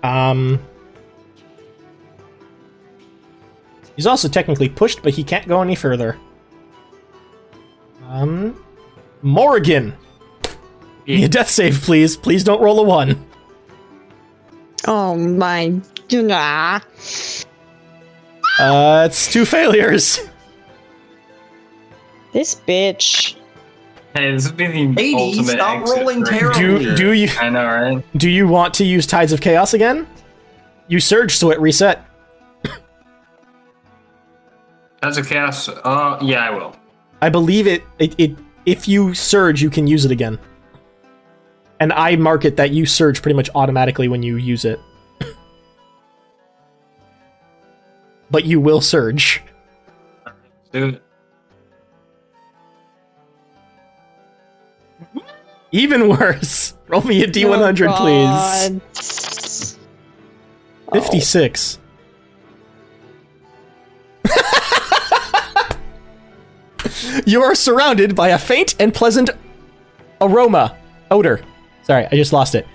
um He's also technically pushed, but he can't go any further. Um. Morgan! Need a death save, please. Please don't roll a one. Oh my god. Uh, it's two failures. This bitch. Hey, this would be the Hey, ultimate stop exit rolling for terribly. Do do you I know, right? do you want to use Tides of Chaos again? You surge, so it reset. That's a chaos. Uh, yeah, I will. I believe it, it. It if you surge, you can use it again. And I mark it that you surge pretty much automatically when you use it. but you will surge. Do it. Even worse. Roll me a D100, Oh, please. God. 56. you are surrounded by a faint and pleasant aroma. Odor. Sorry, I just lost it.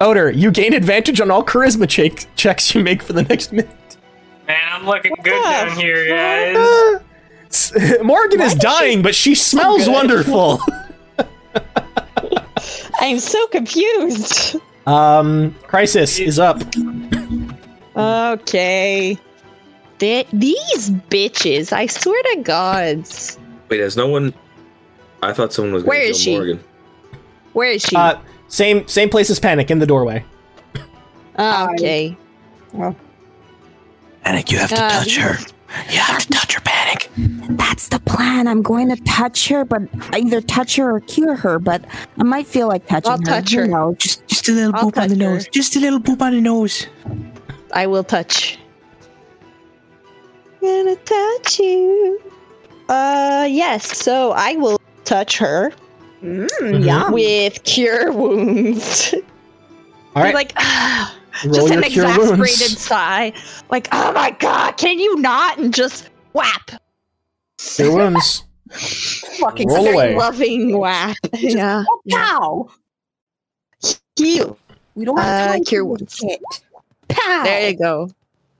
Odor. You gain advantage on all charisma check- checks you make for the next minute. Man, I'm looking good the down here, guys. Morgan is Why does dying, she but she smells good? wonderful. I'm so confused. um, Crisis is up. Okay. Th- these bitches, I swear to gods. Wait, has no one? I thought someone was going Where to is kill she? Morgan. Where is she? Uh, same same place as Panic in the doorway. Ah, okay. Panic, you have to Uh, touch her. You have to touch her, Panic. That's the plan. I'm going to touch her, but either touch her or cure her. But I might feel like touching I'll her. touch her. knows? Just, just a little I'll boop on the touch her. nose. Just a little boop on the nose. I will touch. Gonna touch you. Uh, yes. So I will touch her Mm, yum. with cure wounds. All right, like, ah, just an exasperated wounds. sigh. Like, oh my god, can you not? And just whap. Cure wounds. Fucking Roll away. Loving whap. Yeah. Oh, pow! Heal. We don't have Uh, time cure wounds. Pow! There you go.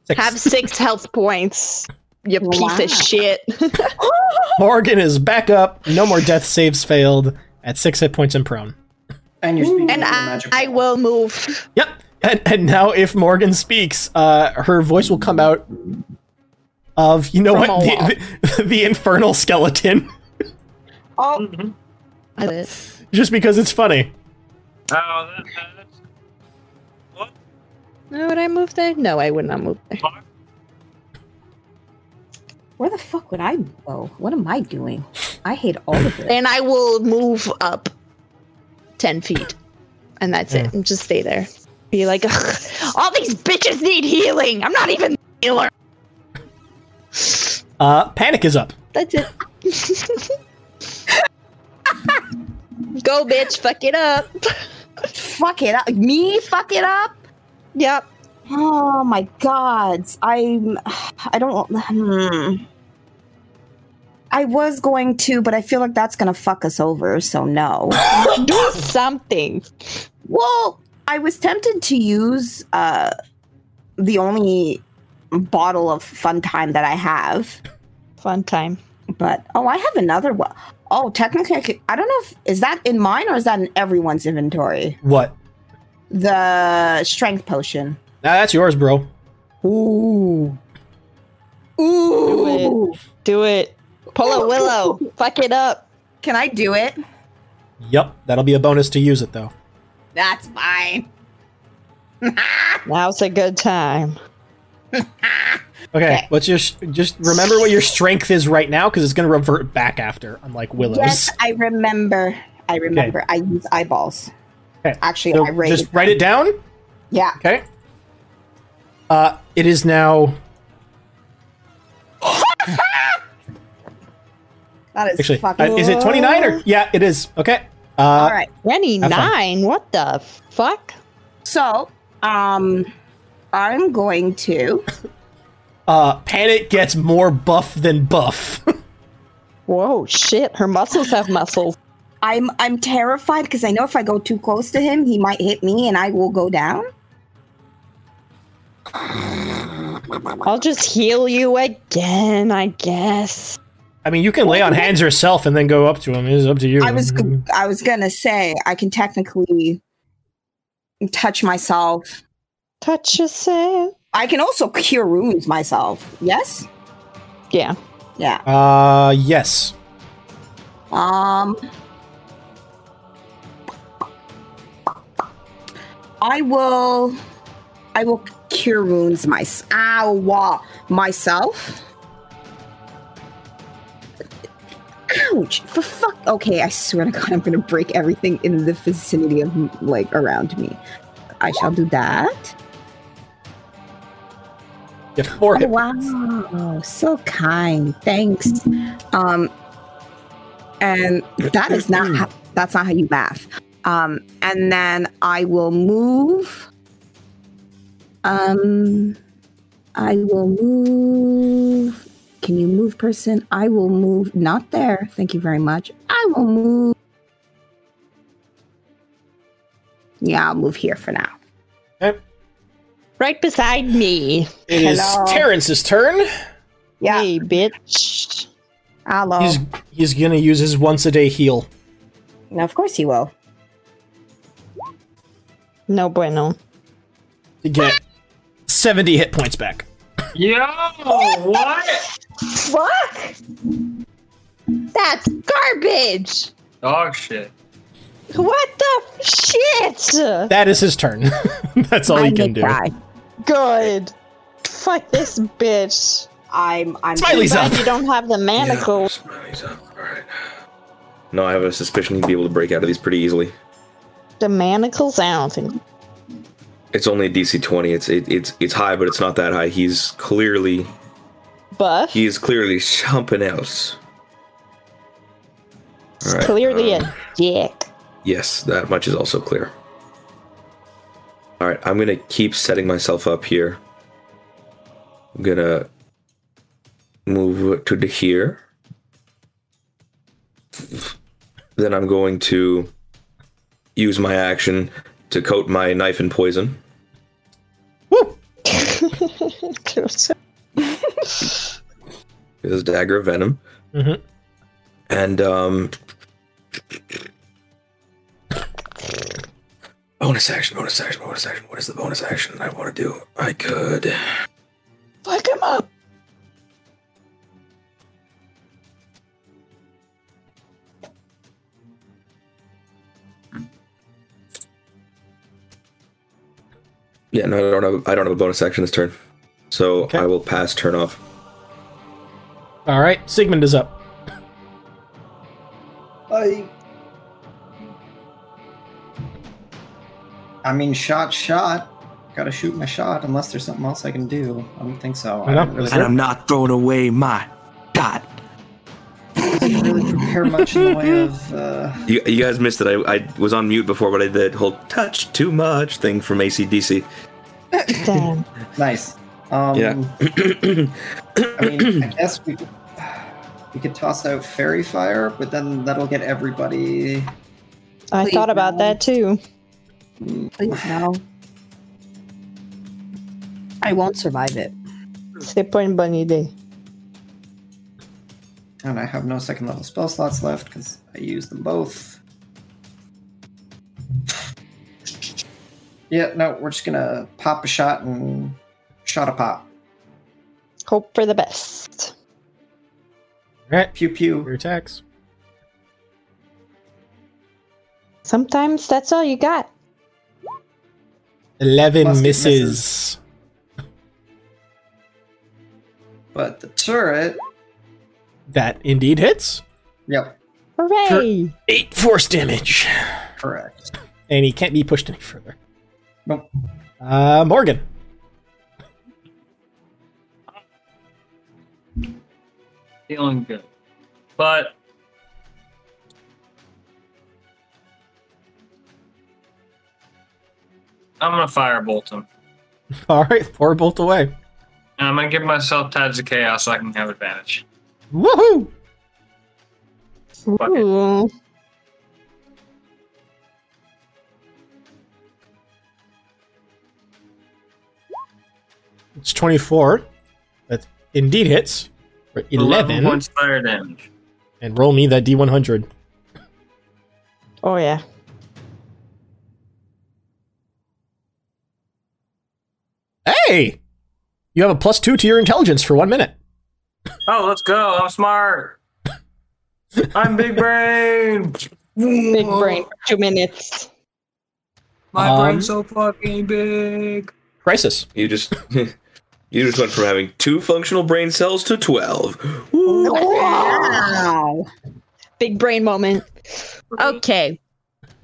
Six. Have six health points. You piece Wow. of shit. Morgan is back up. No more death saves failed at six hit points and prone. And you're speaking and I, I will move. Yep. And, and now, if Morgan speaks, uh, her voice will come out of you know From what the, the, the infernal skeleton, Oh, just because it's funny. Oh, that, that's. What? No, would I move there? No, I would not move there. Where the fuck would I go? What am I doing? I hate all of it. And I will move up 10 feet. And that's it. And just stay there. Be like, "Ugh, all these bitches need healing. I'm not even a healer. Uh, Panic is up. That's it. Go, bitch. Fuck it up. fuck it up. Me fuck it up? Yep. Oh my god. I'm I don't hmm. I was going to, but I feel like that's gonna fuck us over, so no. Do something. well, I was tempted to use uh the only bottle of fun time that I have, Fun time. but oh, I have another one. Oh, technically, I, could, I don't know if is that in mine or is that in everyone's inventory? What? The strength potion. Nah, that's yours, bro. Ooh. Ooh. Do it. Do it. Pull a willow. Fuck it up. Can I do it? Yep, that'll be a bonus to use it though. That's fine. Now's a good time. Okay, Okay. let's just just remember what your strength is right now because it's gonna revert back after, unlike Willow's. Yes, I remember. I remember. I use eyeballs. Okay, Actually, So I rated just write it down. Yeah. Okay. Uh, it is now That is actually. fucking. uh, is it twenty nine or yeah? It is. Okay. Uh, All right. 29? What the fuck? So, um, I'm going to. Uh, Panic gets more buff than buff. Whoa, shit! Her muscles have muscles. I'm I'm terrified because I know if I go too close to him, he might hit me and I will go down. I'll just heal you again, I guess. I mean, you can lay on hands yourself and then go up to him. It's up to you. I was g- I was gonna say I can technically touch myself. Touch yourself. I can also cure wounds myself. Yes. Yeah. Yeah. Uh, yes. Um. I will. I will cure wounds my ow wah, myself. Ouch! For fuck. Okay, I swear to God, I'm gonna break everything in the vicinity of like around me. I shall do that. You have four Oh, wow, so kind. Thanks. Um, and that is not how, that's not how you math. Um, and then I will move. Um, I will move. Can you move, person? I will move. Not there. Thank you very much. I will move. Yeah, I'll move here for now. Right beside me. It is Hello. Terrence's turn. Yeah. Hey, bitch. Hello. He's he's gonna use his once a day heal. Now, of course he will. No bueno. to get 70 hit points back. Yo, what? Fuck! That's garbage! Dog shit. What the shit? That is his turn. That's all I he can do. cry. Good. Fuck this bitch. I'm. I'm. Smiley's Glad up. you don't have the manacles. Smiley's up. All right. No, I have a suspicion he'd be able to break out of these pretty easily. The manacles? I don't think. It's only a DC 20. It's it, it's it's high, but it's not that high. He's clearly Buff? he is clearly something else. It's All right, clearly um, a dick. Yes, that much is also clear. All right, I'm gonna keep setting myself up here. I'm gonna move to the here. Then I'm going to use my action to coat my knife in poison. Woo! This dagger of venom. Mhm. And um bonus action, bonus action, bonus action. What is the bonus action I want to do? I could Fuck him up. Yeah, no, I don't have I don't have a bonus action this turn. So Okay. I will pass turn off. All right, Sigmund is up. I. I mean, shot, shot. Gotta shoot my shot, unless there's something else I can do. I don't think so. I know. didn't really, And I'm not throwing away my dot. Didn't really prepare much in the way of. Uh, You, you guys missed it. I, I was on mute before, but I did whole touch too much thing from ACDC. Damn. nice. Um, Yeah. I mean, I guess we could, we could toss out faerie fire, but then that'll get everybody. I Please thought about no. that too. Please no. I won't survive it. C'est pas une bonne idée. And I have no second level spell slots left because I used them both. Yeah, no, we're just gonna pop a shot and shot a pop. Hope for the best. All right, Pew pew. your attacks. Sometimes that's all you got. 11 Plus it misses. But the turret, That indeed hits. yep, Hooray! 8 force damage. correct. And he can't be pushed any further. Nope. Uh, Morgan. Feeling good. But I'm gonna firebolt him. All right, pour both away. And I'm gonna give myself Tides of Chaos so I can have advantage. Woohoo! Fuck it. It's 24. That indeed hits for 11. points fire damage. And roll me that D100. Oh yeah. Hey! You have a plus two to your intelligence for one minute. Oh, let's go. I'm smart. I'm big brain. Big brain. for Two minutes. My Um, brain's so fucking big. Crisis. You just you just went from having two functional brain cells to twelve. Wow. Big brain moment. Okay.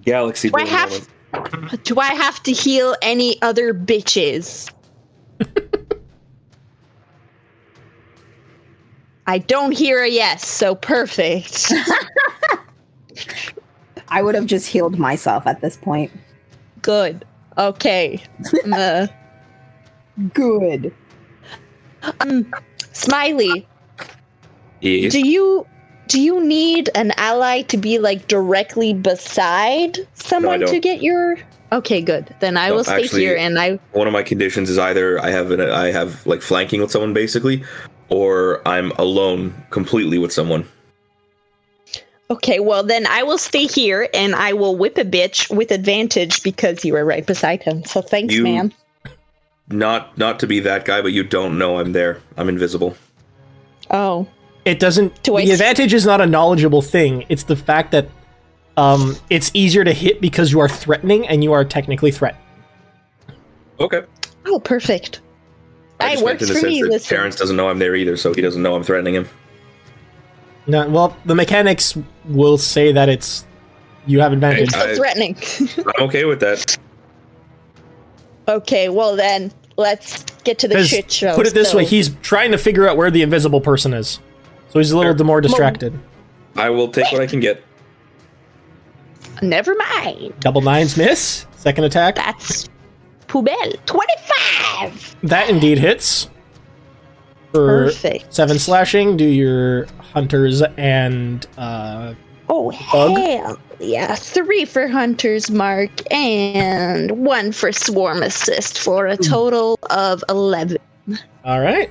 Galaxy Do I have- moment. Do I have to heal any other bitches? I don't hear a yes, so perfect. I would have just healed myself at this point. Good. Okay. Uh, Good. um, Smiley, Yes. do you do you need an ally to be like directly beside someone to get your? Okay, good. Then I No, will stay actually- here, and I One of my conditions is either I have an, I have like flanking with someone basically, or I'm alone completely with someone. Okay, well then I will stay here and I will whip a bitch with advantage because you were right beside him. So thanks, You- man. Not not to be that guy, but you don't know I'm there. I'm invisible. Oh, It doesn't. Do the s- advantage is not a knowledgeable thing. It's the fact that um, it's easier to hit because you are threatening and you are technically threatened. Okay. oh, perfect. I It just meant works in the for sense me. that Listen, Terrence doesn't know I'm there either, so he doesn't know I'm threatening him. No, well, the mechanics will say that it's you have advantage. I- so threatening. I'm okay with that. okay, well then let's get to the shit show. Put it this So- way: he's trying to figure out where the invisible person is, so he's a little Sure. more distracted. I will take what I can get. never mind. Double nines miss. Second attack. That's poubelle. Twenty-five. That indeed hits. For Perfect. seven slashing, do your hunters and uh, Oh Bug? hell yeah! Three for Hunter's Mark and one for Swarm Assist for a total of eleven. all right.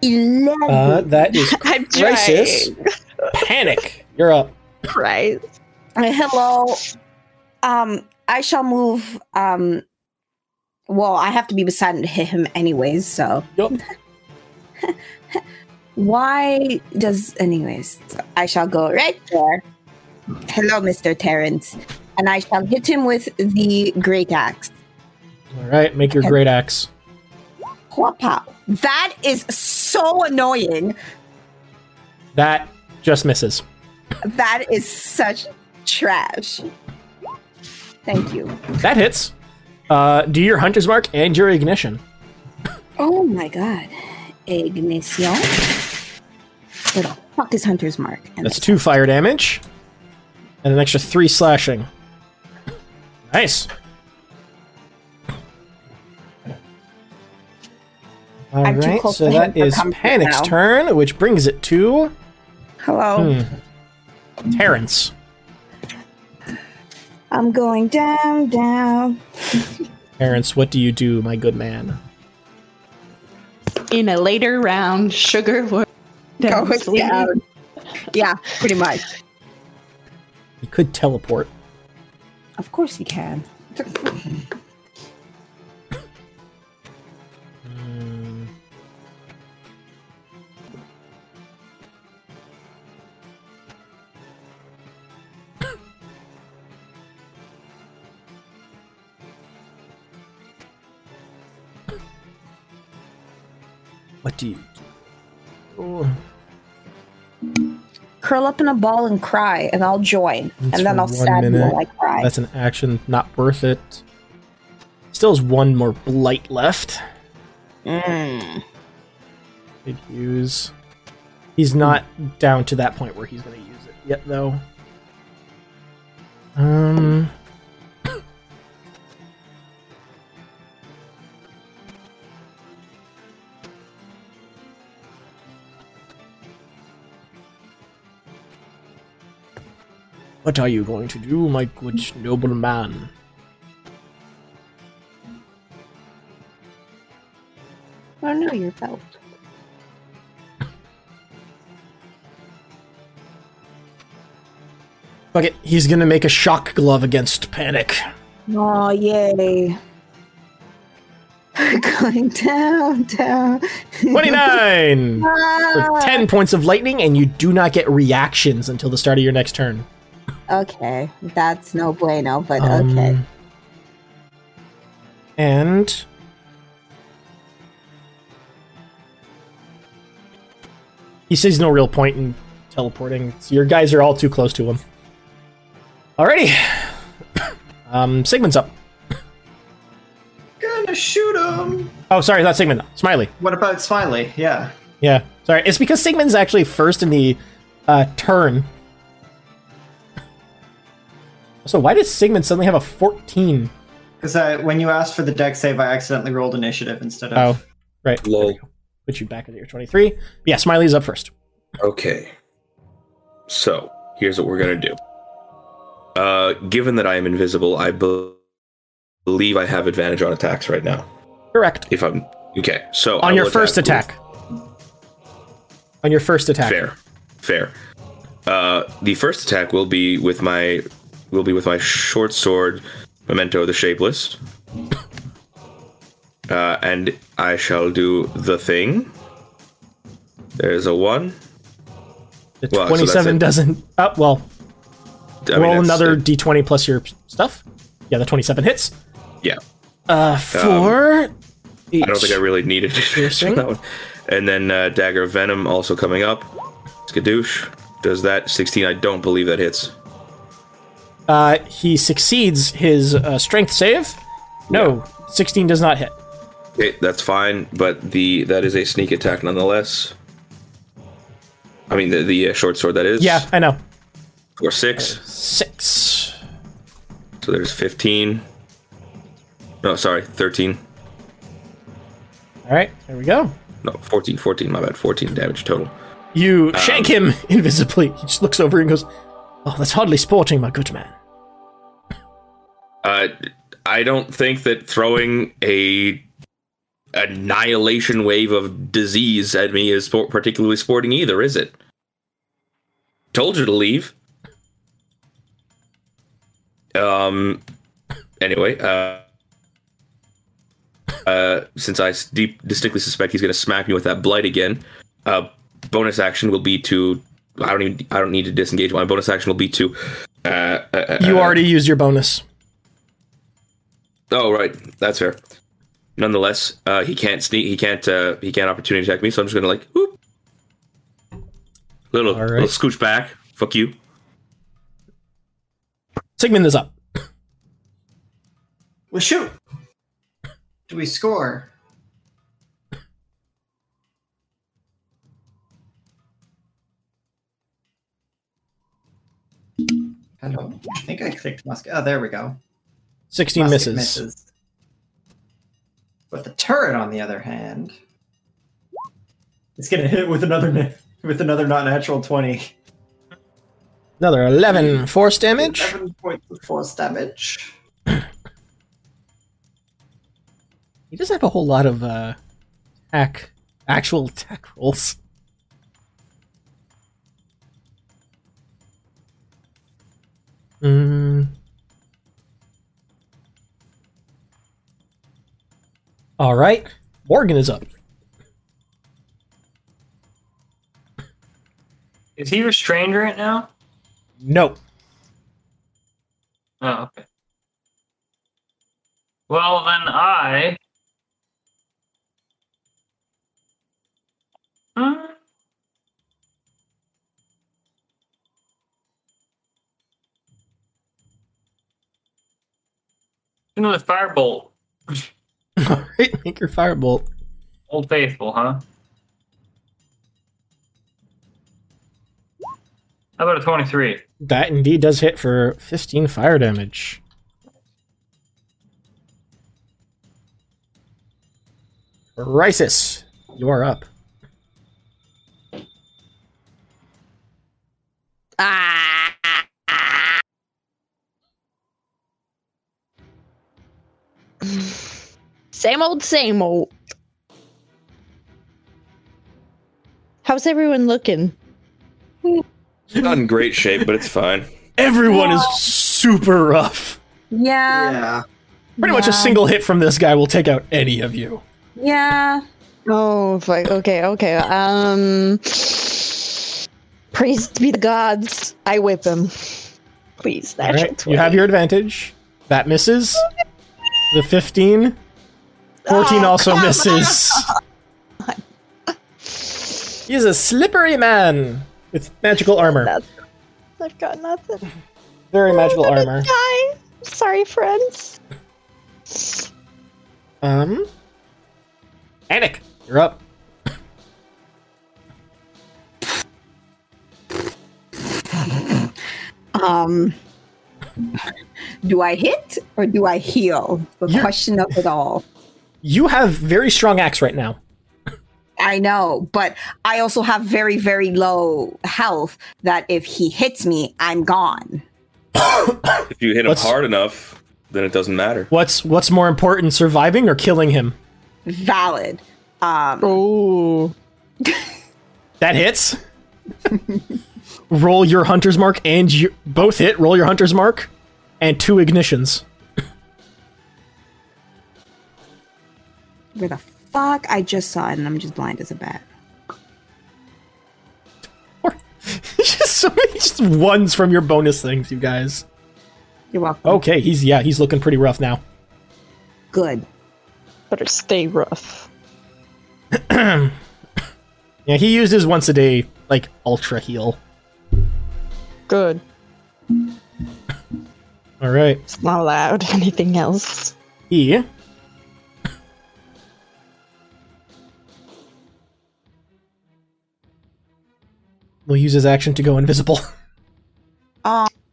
Eleven. Uh, that is I'm crisis. trying. Panic. You're up. Right. Uh, hello. Um, I shall move. Um, well, I have to be beside him to hit him anyways. So Yup. why does anyways? I shall go right there. Hello, Mister Terrence, and I shall hit him with the great axe. All right. Make your great axe. Whoop-pow. That is so annoying. That just misses. That is such trash. Thank you. That hits. Uh, do your hunter's mark and your ignition. Oh my god. Ignition. Where the fuck is Hunter's Mark? And That's two fire damage, and an extra three slashing. Nice. All I'm too right, so him that for is comfort Panic's now. turn, which brings it to Hello. hmm, Terrence. I'm going down, down. Terrence, what do you do, my good man? In a later round, sugar will down down. Yeah, pretty much. You could teleport. Of course you can. Oh. Curl up in a ball and cry, and I'll join. That's and then I'll stab you while I cry. That's an action, not worth it. Still has one more blight left. Hmm. Could use. He's not down to that point where he's going to use it yet, though. Um. What are you going to do, my good noble man? I don't know your belt. Fuck it, he's gonna make a shock glove against panic. Oh, yay. Going down, down. 29! For Ah, 10 points of lightning, and you do not get reactions until the start of your next turn. Okay, that's no bueno, but Um, okay. And. He sees no real point in teleporting. So your guys are all too close to him. Alrighty. um, Sigmund's up. Gonna shoot him. Oh, sorry, not Sigmund. Smiley. What about Smiley? Yeah. Yeah, sorry. It's because Sigmund's actually first in the uh, turn. So why does Sigmund suddenly have a 14? Because I, when you asked for the deck save, I accidentally rolled initiative instead of. Oh, right. Lol. Put you back at your 23. Yeah, Smiley's up first. Okay. So here's what we're gonna do. Uh, given that I am invisible, I be- believe I have advantage on attacks right now. Correct. If I'm okay, so I On your will first with- attack. On your first attack. Fair, fair. Uh, the first attack will be with my will be with my short sword, Memento the Shapeless. Uh, and I shall do the thing. There's a one. The Well, 27 it. doesn't. Oh, well, I mean, roll another uh, d20 plus your stuff. Yeah, the 27 hits. yeah. Uh, for. I don't think I really needed it Piercing? that one. And then uh, Dagger of Venom also coming up. Skadoosh does that. 16. I don't believe that hits. Uh, he succeeds his uh, strength save. No, 16 does not hit. Okay, that's fine, but the that is a sneak attack nonetheless. I mean, the, the uh, short sword that is. Yeah, I know. Or six. Six. So there's 15. No, sorry, 13. All right, there we go. No, 14, 14, my bad. 14 damage total. You shank him invisibly. He just looks over and goes, "Oh, that's hardly sporting, my good man." Uh, I don't think that throwing a annihilation wave of disease at me is sport- particularly sporting either, is it? Told you to leave. Um. Anyway, uh, uh, since I deep, distinctly suspect he's going to smack me with that blight again, uh, bonus action will be to. I don't even. I don't need to disengage. My bonus action will be to. Uh, uh, You uh, already used your bonus. Oh, right. That's fair. Nonetheless, uh, he can't sneak. He can't. Uh, he can't opportunity attack me. So I'm just gonna like, whoop, little, All right. little scooch back. Fuck you. Sigmund is up. Well, shoot. Do we score? Hello. I think I clicked musket. Oh, there we go. 16 Musket misses. But the turret, on the other hand, it's gonna hit with another with another not natural twenty. Another 11 force damage. Seven points of force damage. He doesn't have a whole lot of uh, actual attack rolls. Mm. All right, Morgan is up. Is he restrained right now? No, Oh, okay. Well, then I. Hmm. Another firebolt. all right, make your firebolt. Old Faithful, huh? How about a 23? That indeed does hit for 15 fire damage. Rysis, you are up. Ah, Same old, same old. How's everyone looking? Not in great shape, but it's fine. Everyone is super rough. Yeah. Yeah. Pretty much a single hit from this guy will take out any of you. Yeah. Oh, fuck. Okay, okay. Um, praise be the gods. I whip him. Please, All natural right, you have your advantage. That misses. The 15. 14 Oh, also misses. He's a slippery man with magical armor. That's- I've got nothing. Very magical I'm gonna armor. die. Sorry, friends. Um. Anik, you're up. Um. Do I hit or do I heal? The You're- question of it all. You have very strong axe right now. I know, but I also have very, very low health. That if he hits me, I'm gone. If you hit him Let's- hard enough, then it doesn't matter. What's what's more important, surviving or killing him? Valid. Um. Oh, That hits. roll your hunter's mark and you both hit. Roll your hunter's mark and two ignitions. Where the fuck? I just saw it, and I'm just blind as a bat. just so many just ones from your bonus things, you guys. You're welcome. Okay, he's yeah, he's looking pretty rough now. Good. better stay rough. Yeah, he used his once a day like ultra heal. Good. All right, It's not allowed. Anything else? he will use his action to go invisible.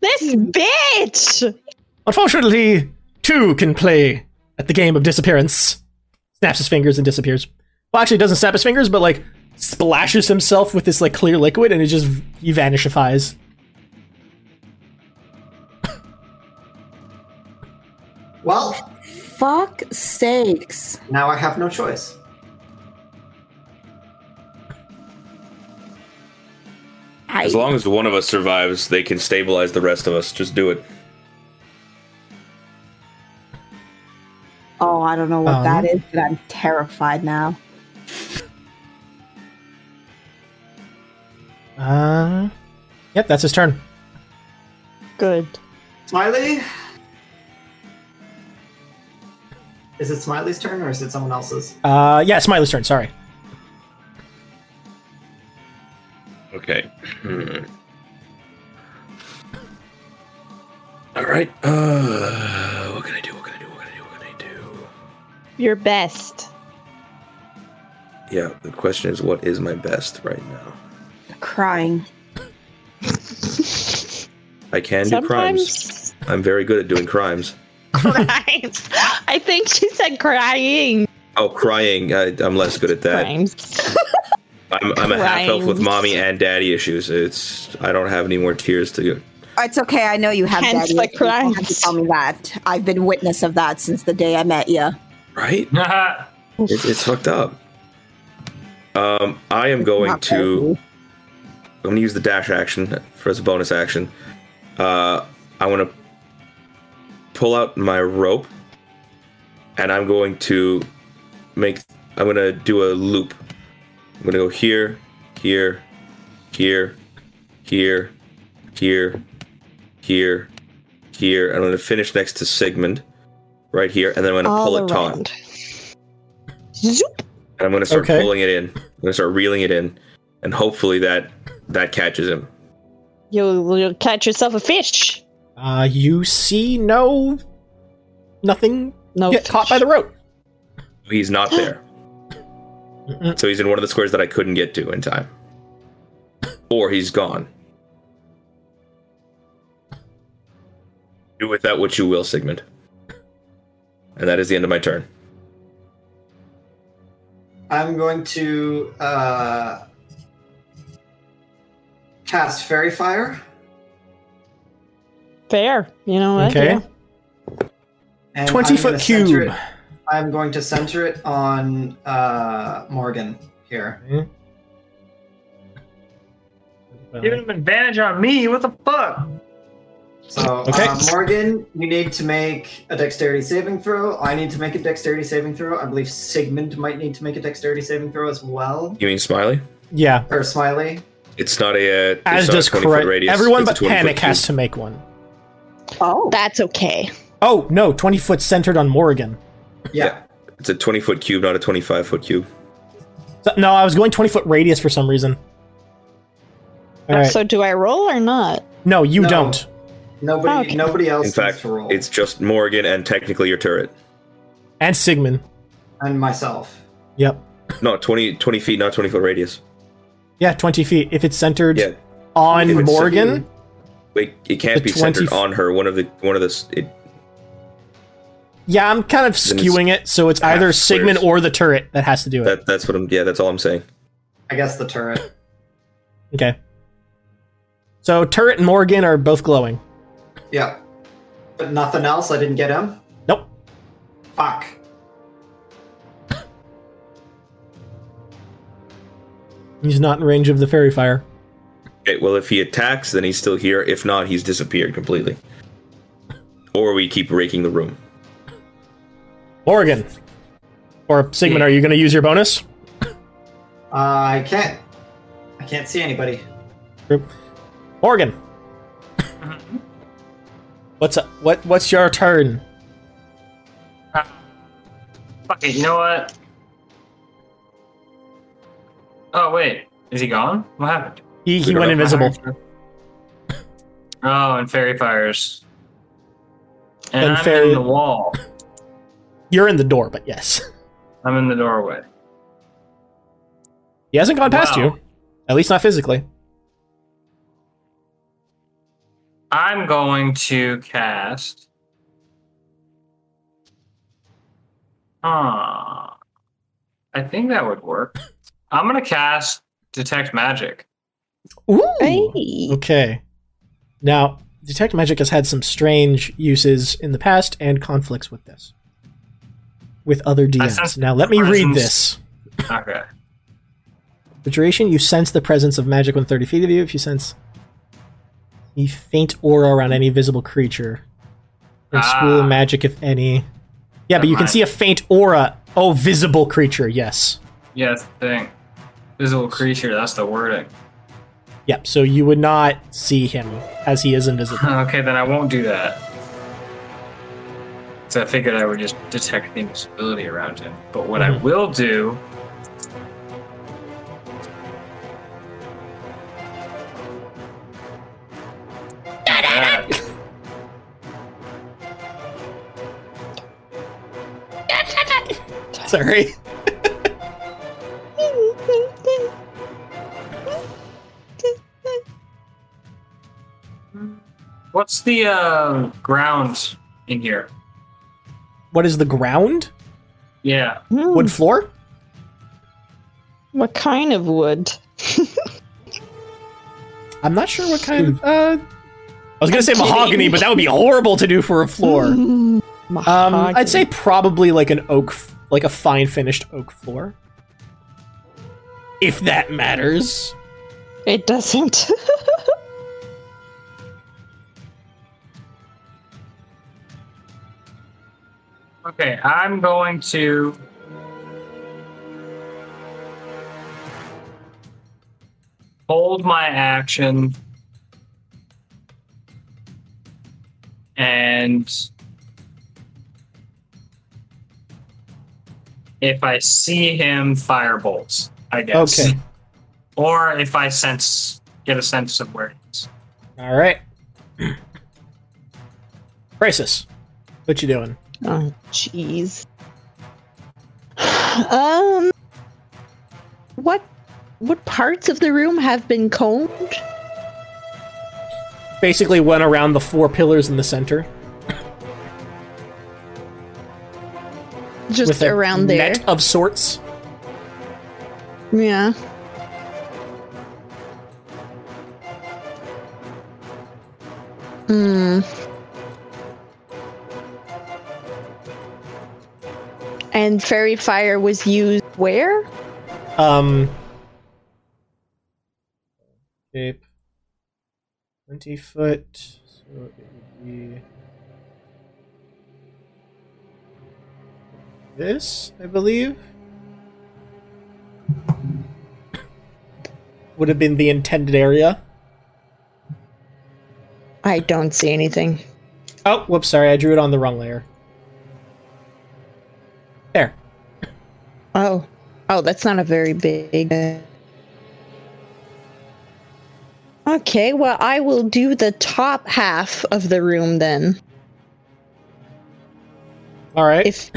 This bitch. Unfortunately, two can play at the game of disappearance. Snaps his fingers and disappears. Well, actually, doesn't snap his fingers, but like splashes himself with this like clear liquid, and it just he vanishifies. Well, Fuck sakes. now I have no choice. I, As long as one of us survives, they can stabilize the rest of us. Just do it. oh, I don't know what Um, that is, but I'm terrified now. Uh, yep, that's his turn. Good. Smiley? Is it Smiley's turn or is it someone else's? Uh, yeah, Smiley's turn. Sorry. Okay. All right. Uh, what can I do? What can I do? What can I do? What can I do? Your best. Yeah. The question is, what is my best right now? Crying. I can do crimes. I'm very good at doing crimes. crimes. I think she said crying. Oh, crying. I, I'm less good at that. Crimes. I'm, I'm a half elf with mommy and daddy issues. It's I don't have any more tears to go. It's okay. I know you have Hence daddy. the issues. You don't have to tell me that. I've been witness of that since the day I met you. Right? It's, it's fucked up. Um, I am going to. I'm gonna use the dash action for as a bonus action. Uh, I want to pull out my rope, and I'm going to make. I'm gonna do a loop. I'm gonna go here, here, here, here, here, here, here. I'm gonna finish next to Sigmund, right here, and then I'm gonna All pull it taut. Zoop. And I'm gonna start Okay. pulling it in. I'm gonna start reeling it in, and hopefully that that catches him. You'll, you'll catch yourself a fish. Uh, you see no nothing No. get caught by the rope. He's not there. Mm-mm. so he's in one of the squares that I couldn't get to in time. Or he's gone. Do with that what you will, Sigmund. And that is the end of my turn. I'm going to uh, cast Faerie Fire. Fair. You know what? Okay. Yeah. 20 foot cube. It- I'm going to center it on uh, Morgan here. Giving him advantage on me. What the fuck? So, Okay. uh, Morgan, you need to make a dexterity saving throw. I need to make a dexterity saving throw. I believe Sigmund might need to make a dexterity saving throw as well. You mean Smiley? Yeah, Or Smiley. It's not a. Uh, it's as not does a 20 foot correct. radius. Everyone It's but 20 foot Panic has cube. to make one. Oh, That's okay. Oh no, 20 foot centered on Morgan. Yeah. It's a 20 foot cube, not a 25 foot cube. So- no, I was going 20 foot radius for some reason. All right. So do I roll or not? no, you No. don't. Nobody. Okay. Nobody else In needs fact, to roll. it's just Morgan and technically your turret. And Sigmund. and myself. Yep. No, 20, 20 feet, not 20 foot radius. Yeah, 20 feet. If it's centered Yeah. on it's Morgan, Wait, it can't be centered f- on her. One of the one of the it, yeah, I'm kind of skewing it, so it's either Sigmund squares. or the turret that has to do it. that that's what I'm. Yeah, that's all I'm saying. I guess the turret. Okay. So turret and Morgan are both glowing. Yeah. But nothing else. I didn't get him. Nope. Fuck. He's not in range of the faerie fire. Okay, well, if he attacks, then he's still here. If not, he's disappeared completely. Or we keep raking the room. Morgan. Or Sigmund, are you going to use your bonus? Uh, I can't. I can't see anybody. Morgan. What's up? What what's your turn? Fuck it, you know what? Oh wait, is he gone? What happened? He, We he went know. invisible. Oh, and faerie fires. And, And I'm fairy- in the wall. You're in the door, but yes. I'm in the doorway. He hasn't gone past Wow. you. At least not physically. I'm going to cast. Ah, I think that would work. I'm gonna cast detect magic. Ooh. Hey. Okay. Now, Detect Magic has had some strange uses in the past and conflicts with this. With other DMs. Now, let me read this. Okay. The duration, you sense the presence of magic when 30 feet of you. If you sense a faint aura around any visible creature. And school Ah. magic, if any. Yeah, but you can see a faint aura. Oh, visible creature, yes. Yeah, that's the thing. Visible creature. That's the wording. Yep, so you would not see him as he is invisible. Okay, then I won't do that. So I figured I would just detect the invisibility around him. But what I Mhm. will do. Sorry. What's the uh, ground in here? What is the ground? Yeah. Hmm, Wood floor? What kind of wood? I'm not sure what kind of. Uh, I was gonna say kidding. mahogany, but that would be horrible to do for a floor. Hmm, Um, I'd say probably like an oak, like a fine finished oak floor. If that matters. it doesn't. Okay, I'm going to. Hold my action. And. If I see him, firebolts, I guess. Okay. Or if I sense, get a sense of where he is. All right. Crisis. What you doing? Oh, jeez. Um, what what parts of the room have been combed? Basically, went around the four pillars in the center Just around there. net of sorts. Yeah. Hmm. And faerie fire was used where? Um. Cape. 20 foot. So it would be. This, I believe. Would have been the intended area. I don't see anything. Oh, whoops, sorry, I drew it on the wrong layer. There. Oh. Oh, that's not a very big. uh, Okay, well, I will do the top half of the room then. Alright. If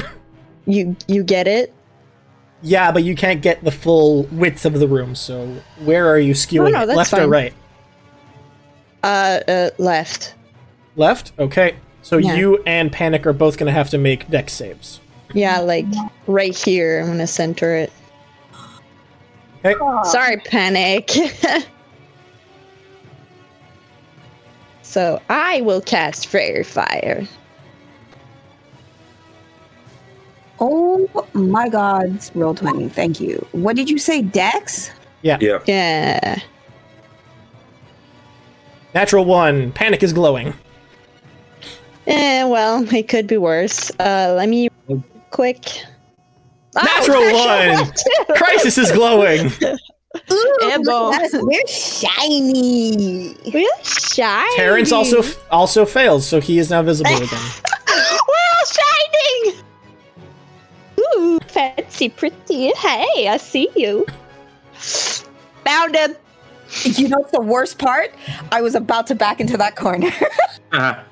you you get it. Yeah, but you can't get the full width of the room, so where are you skewing? no, Left or right? Uh, uh left. Left? Okay. So Yeah. you and Panic are both going to have to make Dex saves. Yeah, like right here. I'm gonna center it. Okay. Sorry, panic. so I will cast Faerie Fire. Oh my god, roll 20. Thank you. What did you say, Dex? Yeah. Yeah. Yeah. Natural one. Panic is glowing. Eh, well, it could be worse. Uh, let me quick. Oh, Natural one. Crisis is glowing. Ooh, Ambo. look at us, We're shiny. We're shiny. Terrence also also fails, so he is now visible again. We're all shining. Ooh, fancy, pretty. Hey, I see you. Found him. You know what's the worst part? I was about to back into that corner. Uh-huh.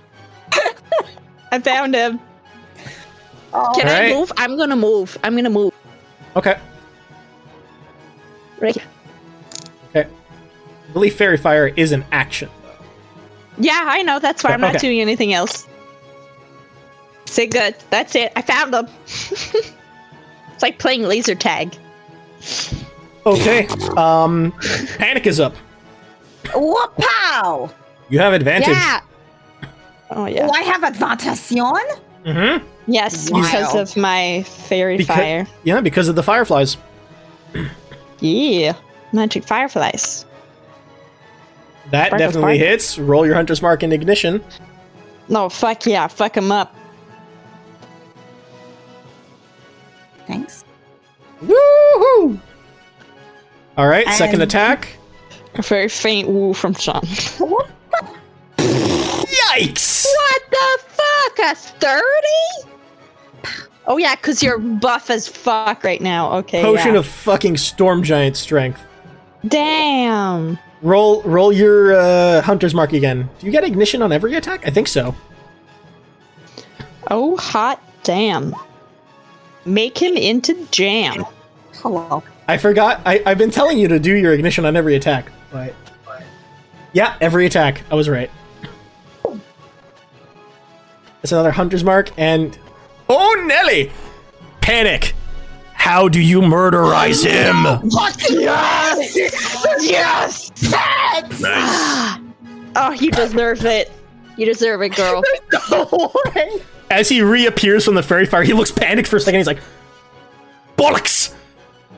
I found him. Oh, Can I move? I'm gonna move. I'm gonna move. Okay. Right. Okay. I believe Faerie Fire is an action. Yeah, I know. That's why I'm not Okay. doing anything else. Say good. That's it. I found them. it's like playing laser tag. Okay. Um, Panic is up. what pow? You have advantage. Yeah. Oh yeah. Do I have advantation? Mm-hmm. Yes, Wow. because of my fairy Beca- fire. Yeah, because of the fireflies. Yeah. Magic fireflies. That Sparkle, definitely sparkle. hits. Roll your Hunter's Mark in ignition. No, fuck yeah. Fuck him up. Thanks. Woohoo! All right, second attack. A very faint woo from Sean. Yikes! What the fuck? A 30? Oh yeah, because you're buff as fuck right now. Okay. Potion yeah. of fucking storm giant strength. Damn. Roll roll your uh, hunter's mark again. Do you get ignition on every attack? I think so. Oh hot damn. Make him into jam. Hello. I forgot. I, I've been telling you to do your ignition on every attack. Right. Yeah, every attack. I was right. That's another hunter's mark, and oh Nelly, panic. How do you murderize him? Yes! yes! yes! Nice. Ah, oh, you deserve it. You deserve it, girl. As he reappears from the faerie fire, he looks panicked for a second. He's like, "Bollocks!"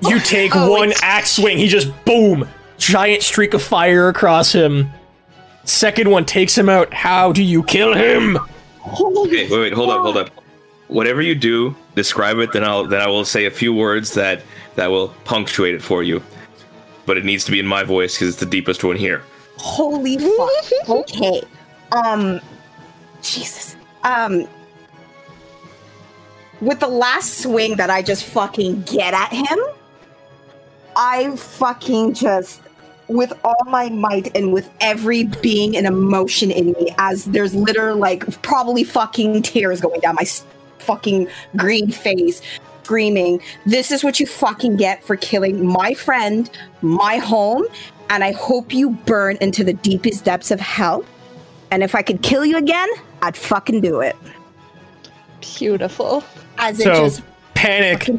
You take Oh, one axe swing. He just boom, giant streak of fire across him. Second one takes him out. How do you kill him? Okay, wait, wait, hold up, hold up. Whatever you do, describe it. Then I'll then I will say a few words that that will punctuate it for you. But it needs to be in my voice because it's the deepest one here. Holy fuck. Okay. Um Jesus. Um with the last swing that I just fucking get at him, I fucking just with all my might and with every being and emotion in me as there's literally like probably fucking tears going down my s- fucking green face screaming this is what you fucking get for killing my friend my home and I hope you burn into the deepest depths of hell. And if I could kill you again, I'd fucking do it. Beautiful. As it So just panic,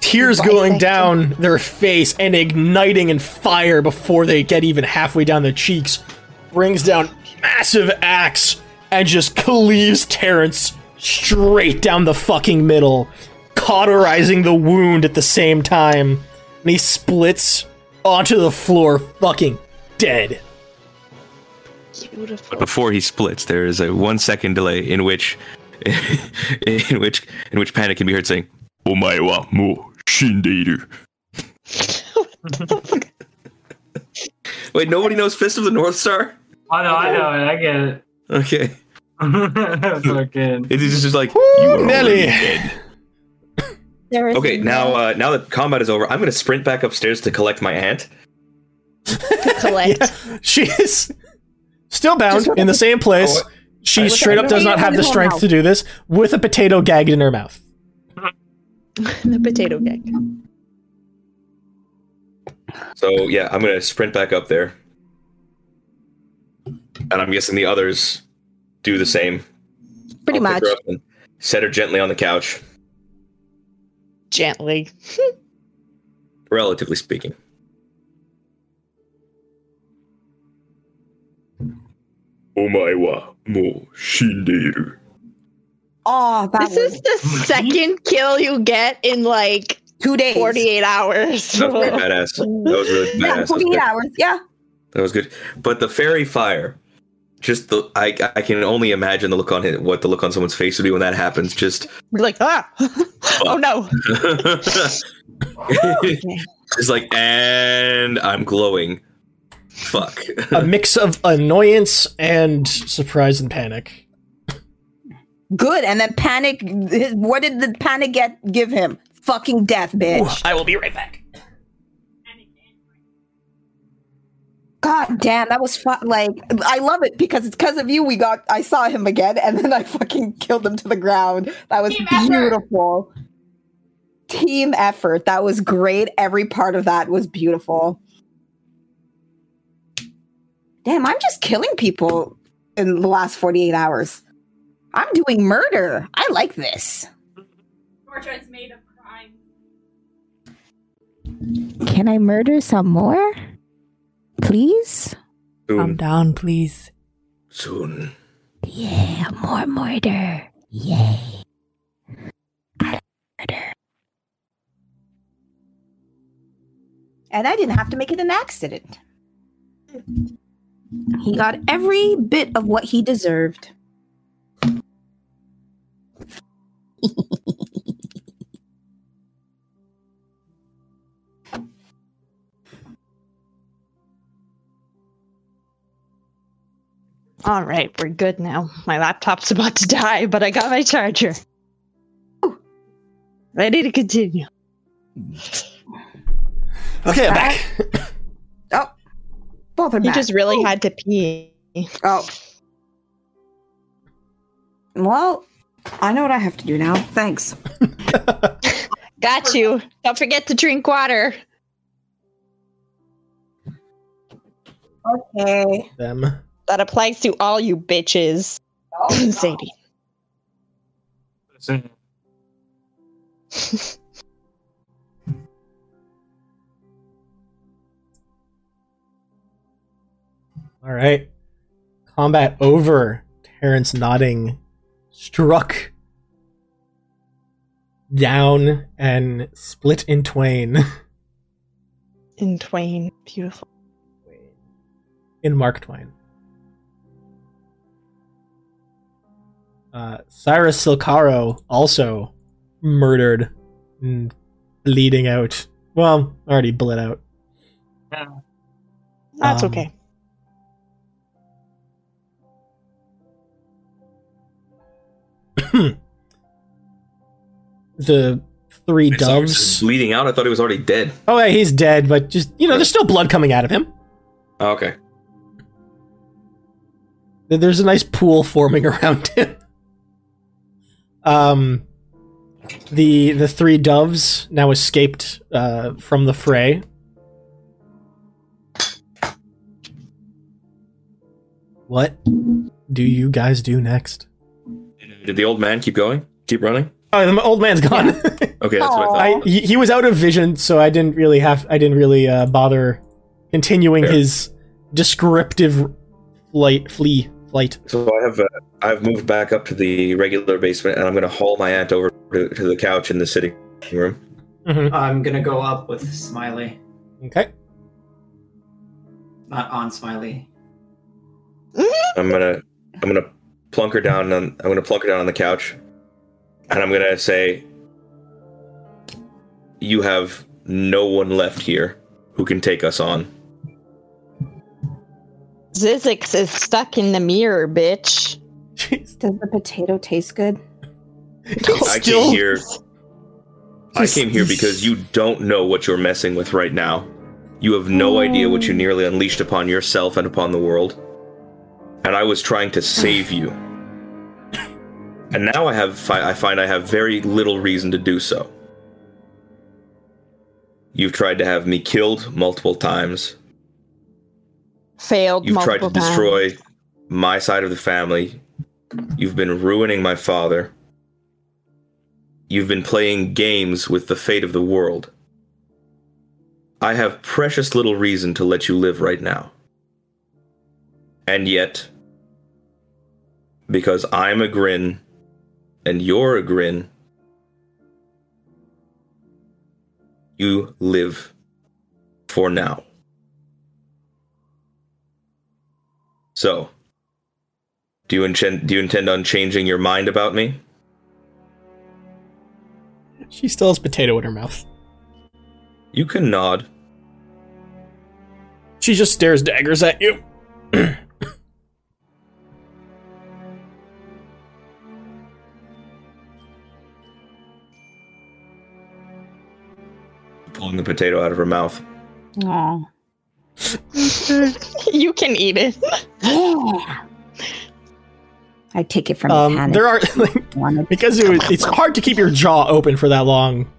tears going down their face and igniting in fire before they get even halfway down their cheeks, brings down massive axe and just cleaves Terrence straight down the fucking middle. cauterizing the wound at the same time, and he splits onto the floor, fucking dead. Beautiful. But before he splits, there is a one second delay in which, in which, in which Panic can be heard saying, "Omae wa mo shindeiru." Wait, nobody knows Fist of the North Star? I know, I know it. I get it. Okay, Fucking. it's just like Woo, you are Nelly. dead. There is Okay, now uh, now that combat is over, I'm gonna sprint back upstairs to collect my aunt. Collect. She is still bound in the same place. Oh, She With straight up does not have the strength mouth. to do this with a potato gagged in her mouth. the potato gag. So yeah, I'm gonna sprint back up there, and I'm guessing the others do the same. pretty I'll much. pick her up and set her gently on the couch, Gently. relatively speaking. Omae wa mo shindeiru. Oh, that This is the second kill you get in like two days. 48 hours. That was pretty badass. That was really badass. That was 48 hours. Yeah. That was good. But the faerie fire, just the I I can only imagine the look on it, what the look on someone's face would be when that happens. Just We're like, ah. oh no. it's like, and I'm glowing. Fuck. A mix of annoyance and surprise and panic. Good. And then panic. his- What did the panic get give him? Fucking death, bitch. I will be right back. God damn, that was fun. Like, I love it because it's because of you. We got, I saw him again, and then I fucking killed him to the ground. That was beautiful. Team effort. That was great. Every part of that was beautiful. Damn, I'm just killing people in the last 48 hours. I'm doing murder. I like this. Georgia is made of crime. Can I murder some more? Please? Calm Soon. down, please. Soon. Yeah, more murder. Yay. Murder. And I didn't have to make it an accident. He got every bit of what he deserved. All right, we're good now. My laptop's about to die, but I got my charger. Ready to continue. Okay, I'm back. Uh, oh, both are He back. You just really oh. had to pee. Oh. Well, I know what I have to do now. Thanks. Got you. Don't forget to drink water. Okay. Them. That applies to all you bitches. Oh, Sadie. Listen, All right. Combat over. Terrence nodding, struck down and split in twain. In twain. Beautiful. in Mark Twain. Uh, Cyrus Silcaro also murdered and bleeding out. Well, already bled out. yeah. That's Um, okay. The three Cyrus doves. bleeding out. I thought he was already dead. Oh, yeah, he's dead, but just, you know, there's still blood coming out of him. Oh, okay. There's a nice pool forming around him. Um, the the three doves now escaped uh, from the fray. What do you guys do next? Did the old man keep going? Keep running? Oh, the old man's gone. Okay, that's what I I, thought. he, he was out of vision, so I didn't really have. I didn't really uh, bother continuing Fair. his descriptive flight, flee, flight. So I have uh, I've moved back up to the regular basement, and I'm going to haul my aunt over to, to the couch in the sitting room. Mhm. I'm gonna go up with Smiley, Okay. not on Smiley. I'm gonna I'm gonna plunk her down on I'm gonna plunk her down on the couch, and I'm gonna say, "You have no one left here who can take us on." Zizix is stuck in the mirror, bitch. Jeez. Does the potato taste good? I came here. I came here because you don't know what you're messing with right now. You have no idea what you oh. nearly unleashed upon yourself and upon the world. And I was trying to save you. And now I have fi- I find I have very little reason to do so. You've tried to have me killed multiple times. Failed You've tried to multiple times. destroy my side of the family. You've been ruining my father. You've been playing games with the fate of the world. I have precious little reason to let you live right now. And yet, because I'm a grin and you're a grin, you live for now. So, do you intend do you intend on changing your mind about me? She still has potato in her mouth. You can nod. She just stares daggers at you. Pulling the potato out of her mouth. Aw. you can eat it. I take it from Um, there are like, because it, was- it's hard to keep your jaw open for that long.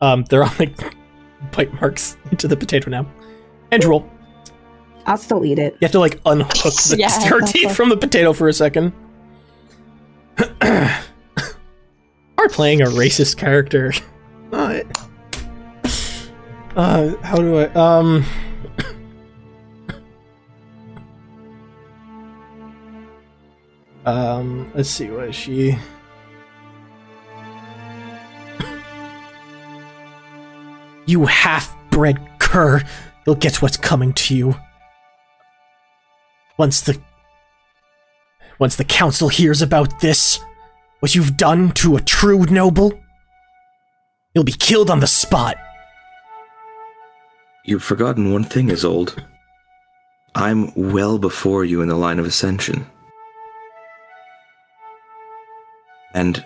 Um, there are like bite marks into the potato now. And drool. I'll still eat it. You have to like unhook the Yeah, teeth from the potato for a second. Are playing a racist character. Uh, how do I um Um, let's see what is she You half-bred cur, you'll get what's coming to you. Once the once the council hears about this, what you've done to a true noble, you'll be killed on the spot. You've forgotten one thing, Isolde. I'm well before you in the line of ascension. And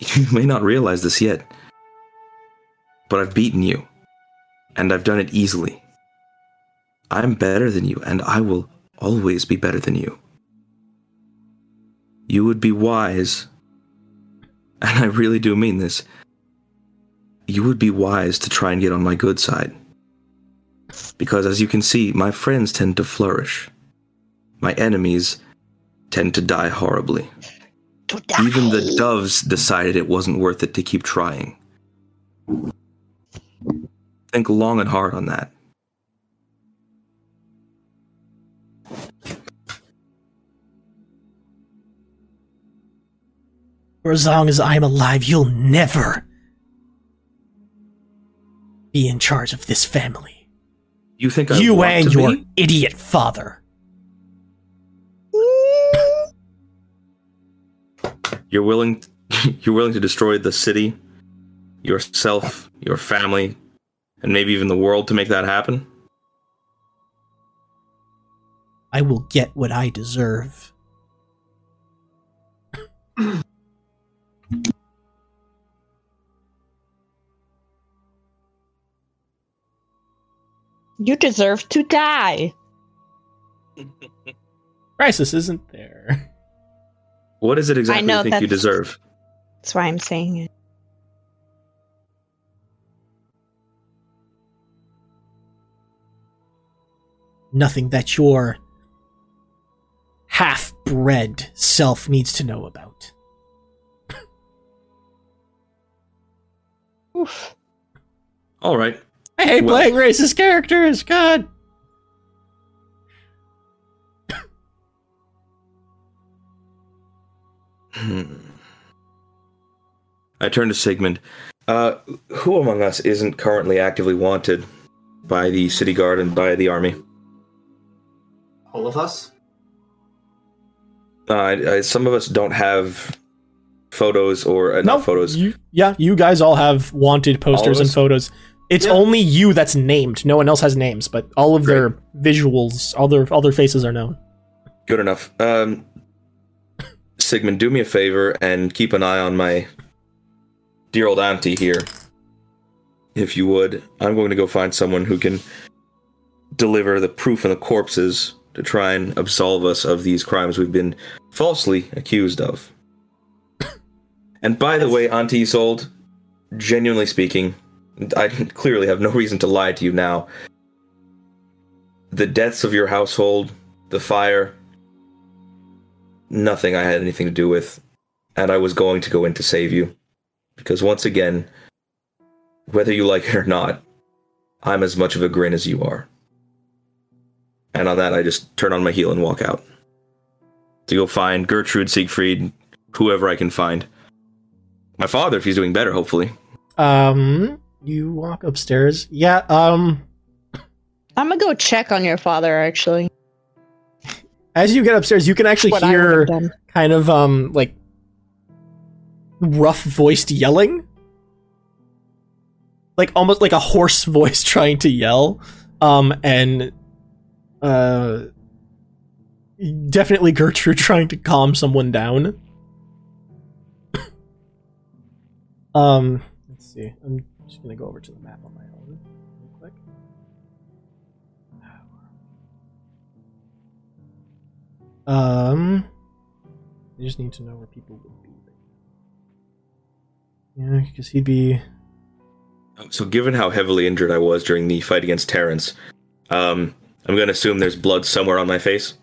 you may not realize this yet, but I've beaten you, and I've done it easily. I'm better than you, and I will always be better than you. You would be wise, and I really do mean this. You would be wise to try and get on my good side. Because as you can see, my friends tend to flourish. My enemies tend to die horribly. To die. Even the doves decided it wasn't worth it to keep trying. Think long and hard on that. For as long as I'm alive, you'll never be in charge of this family. You think I you want and to your be? idiot father. You're willing you're willing to destroy the city, yourself, your family, and maybe even the world to make that happen? I will get what I deserve. You deserve to die. Crisis isn't there. What is it exactly know you think you deserve? That's why I'm saying it. Nothing that your half bred self needs to know about. Oof. All right. I hate Well- playing racist characters, God. Hmm. I turn to Sigmund. Uh, who among us isn't currently actively wanted by the city guard and by the army? All of us? Uh, I, I, some of us don't have photos or uh, not No, photos. You, yeah, you guys all have wanted posters and photos. It's Yeah. only you that's named. No one else has names, but all of their visuals, all their all their faces are known. Good enough. Um, Sigmund, do me a favor and keep an eye on my dear old auntie here. If you would, I'm going to go find someone who can deliver the proof and the corpses to try and absolve us of these crimes we've been falsely accused of. and by the way, Auntie Isolde, genuinely speaking, I clearly have no reason to lie to you now. The deaths of your household, the fire, nothing I had anything to do with, and I was going to go in to save you. Because once again, whether you like it or not, I'm as much of a grin as you are. And on that, I just turn on my heel and walk out. To go find Gertrude, Siegfried, whoever I can find. My father, if he's doing better, hopefully. Um, you walk upstairs. Yeah. Um, I'm gonna go check on your father. Actually, as you get upstairs, you can actually what hear kind of um like rough voiced yelling. Like almost like a hoarse voice trying to yell. Um and uh definitely gertrude trying to calm someone down. Um let's see. I'm just gonna go over to the map on my um I just need to know where people would be. Yeah, because he'd be. So, given how heavily injured I was during the fight against Terrence, um, I'm going to assume there's blood somewhere on my face.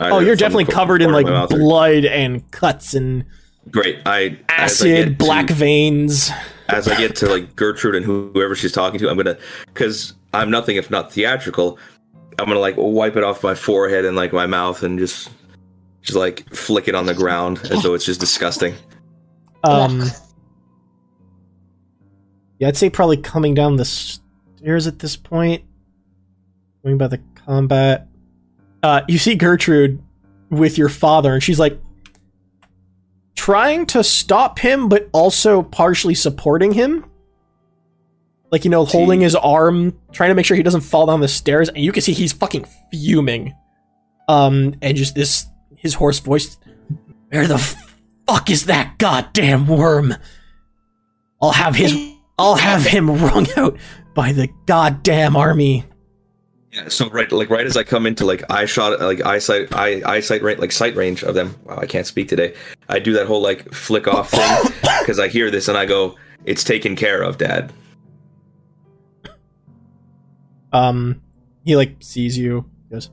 Oh, you're definitely the covered in like mouth or- blood and cuts and Great. I as I acid, black to- veins. as I get to like Gertrude and whoever she's talking to, I'm gonna because I'm nothing if not theatrical. I'm gonna like wipe it off my forehead and like my mouth and just just like flick it on the ground as though it's just disgusting. Um, yeah, I'd say probably coming down the stairs at this point. Going by the combat, uh, you see Gertrude with your father, and she's like trying to stop him, but also partially supporting him. Like you know, holding his arm, trying to make sure he doesn't fall down the stairs, and you can see he's fucking fuming. Um, and just this his hoarse voice. Where the fuck is that goddamn worm? I'll have his I'll have him wrung out by the goddamn army. Yeah. So right, like right as I come into like eye shot, like eyesight, eye eyesight range, like sight range of them. Wow, I can't speak today. I do that whole like flick off thing because I hear this and I go, "It's taken care of, Dad." Um he like sees you, He goes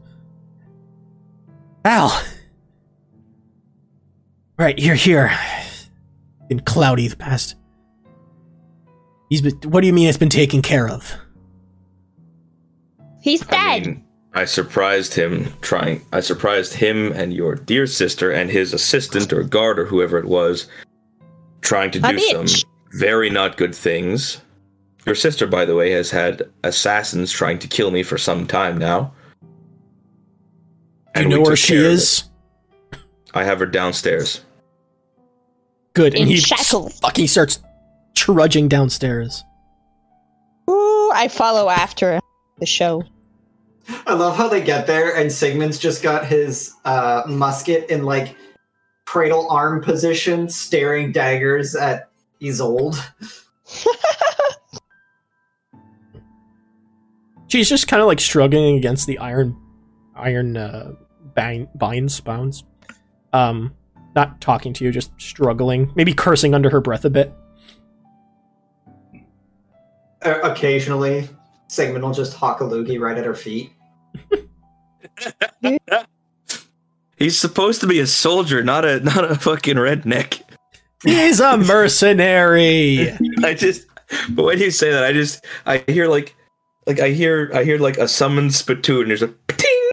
Al Right, you're here. Been cloudy the past. He's been what do you mean it's been taken care of? He's I dead. mean, I surprised him trying. I surprised him and your dear sister and his assistant or guard or whoever it was, trying to A do some very not good things. Your sister, by the way, has had assassins trying to kill me for some time now. Do you know where she is? I have her downstairs. Good. And In he shackles. fucking starts trudging downstairs. Ooh, I follow after the show. I love how they get there and Sigmund's just got his uh, musket in like cradle arm position, staring daggers at Isolde. She's just kind of like struggling against the iron, iron uh, bind, binds, bounds. Um, not talking to you, just struggling, maybe cursing under her breath a bit. Uh, occasionally, Sigmund will just hawk a loogie right at her feet. He's supposed to be a soldier, not a not a fucking redneck. He's a mercenary. I just, but when you say that, I just, I hear like, like I hear, I hear like a summoned spittoon. And there's a ting.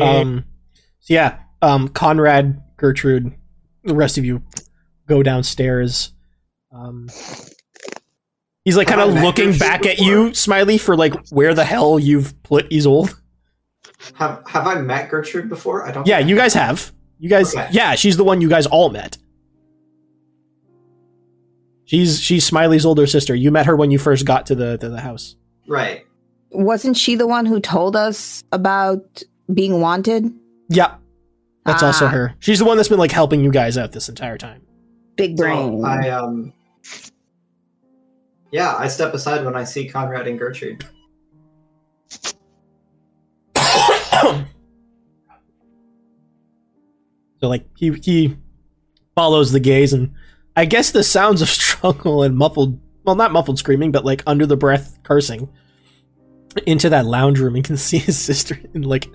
Um, so yeah, um, Conrad, Gertrude, the rest of you go downstairs. Um, he's like kind of looking Gertrude back at you, Smiley, for like where the hell you've put Isolde. Have Have I met Gertrude before? I don't. Yeah, think you guys have. You guys, Okay. yeah, she's the one you guys all met. She's she's Smiley's older sister. You met her when you first got to the to the house. Right. Wasn't she the one who told us about being wanted? Yeah, that's also Ah. her. She's the one that's been like helping you guys out this entire time. Big brain. So I um. Yeah, I step aside when I see Conrad and Gertrude. So like he he follows the gaze and I guess the sounds of struggle and muffled well not muffled screaming but like under the breath cursing into that lounge room and can see his sister in like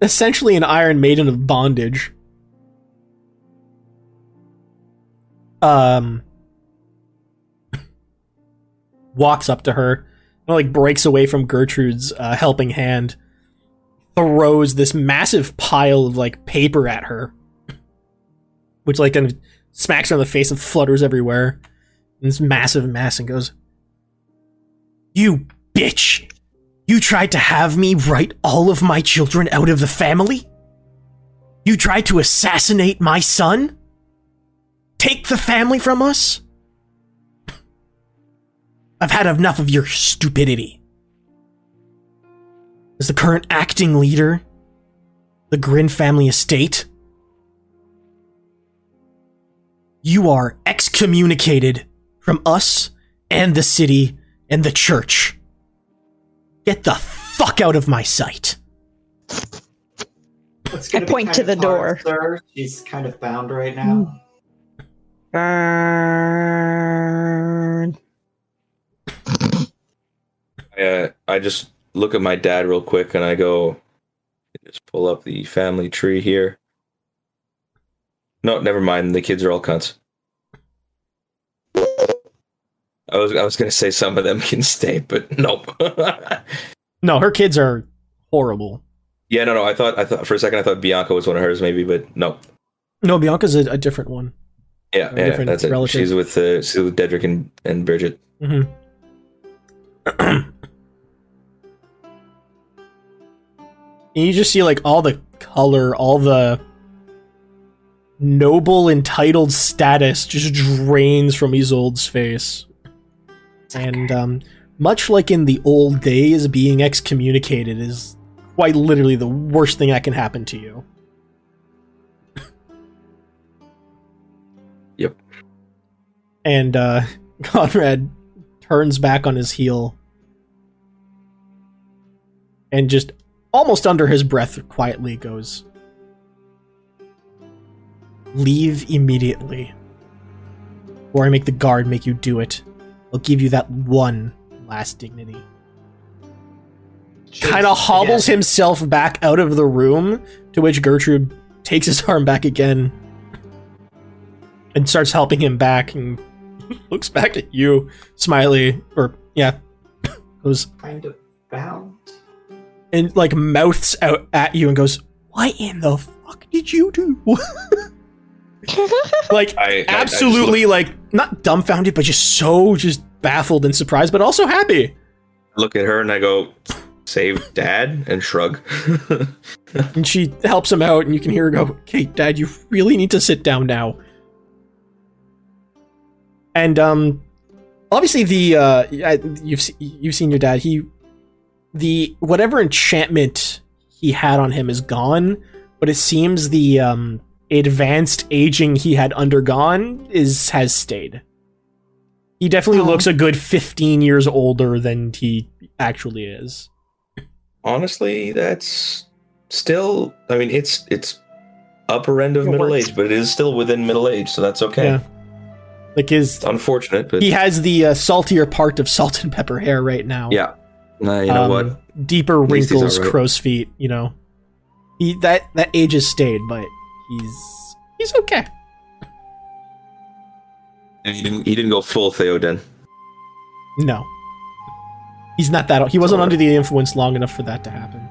essentially an iron maiden of bondage. Um walks up to her and like breaks away from Gertrude's uh, helping hand throws this massive pile of like paper at her, which like kind of smacks her in the face and flutters everywhere. in this massive mess and goes, "You bitch! You tried to have me write all of my children out of the family. You tried to assassinate my son. Take the family from us. I've had enough of your stupidity." As the current acting leader, the Grin family estate, you are excommunicated from us and the city and the church. Get the fuck out of my sight. I point to the hard, door. Sir. She's kind of bound right now. Burn. uh, I just look at my dad real quick and I go, just pull up the family tree here. No, never mind. The kids are all cunts. I was I was gonna say some of them can stay, but nope. No, her kids are horrible. yeah, no, no. I thought I thought for a second I thought Bianca was one of hers, maybe, but no. No, Bianca's a, a different one. Yeah, A yeah, different that's it. relative. She's with uh, she's with Dedrick and, and Bridget. hmm and you just see like all the color, all the noble entitled status just drains from Isolde's face. And um, much like in the old days, being excommunicated is quite literally the worst thing that can happen to you. Yep. And uh, Conrad turns back on his heel and just almost under his breath quietly goes leave immediately or i make the guard make you do it i'll give you that one last dignity kind of hobbles himself back out of the room to which gertrude takes his arm back again and starts helping him back and looks back at you smiley or yeah goes Kind of bound. and like mouths out at you and goes, "What in the fuck did you do?" like I- I- I absolutely like not dumbfounded, but just so just baffled and surprised, but also happy. Look at her and I go, save dad and shrug. And she helps him out, and you can hear her go, "Okay, Dad, you really need to sit down now." And um, obviously the uh, you've you've seen your dad. He the whatever enchantment he had on him is gone, but it seems the um advanced aging he had undergone is has stayed. He definitely Oh. looks a good 15 years older than he actually is. Honestly, that's still. I mean, it's it's upper end of It middle works. age, but it is still within middle age, so that's okay. Yeah. Like his It's unfortunate, but he has the uh, saltier part of salt and pepper hair right now. yeah. Nah, you know Um, what? Deeper At least he's wrinkles, alright. crow's feet. You know, he that that age has stayed, but he's he's okay. And he didn't he didn't go full Theoden. No, He's not that. He wasn't under the influence long enough for that to happen.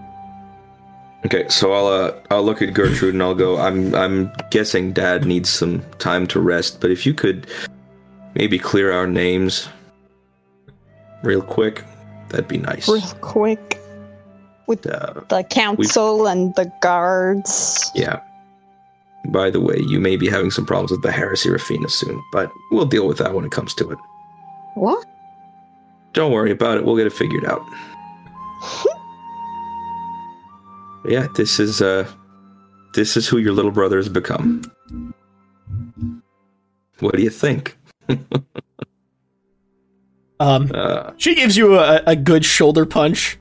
Okay, so I'll uh, I'll look at Gertrude and I'll go. I'm I'm guessing Dad needs some time to rest, but if you could maybe clear our names real quick, that'd be nice. Real quick. With Uh, the council and the guards. yeah. By the way, you may be having some problems with the heresy Rafina soon, but we'll deal with that when it comes to it. What? Don't worry about it. We'll get it figured out. yeah, this is uh this is who your little brother has become. What do you think? Um, Uh she gives you a, a good shoulder punch.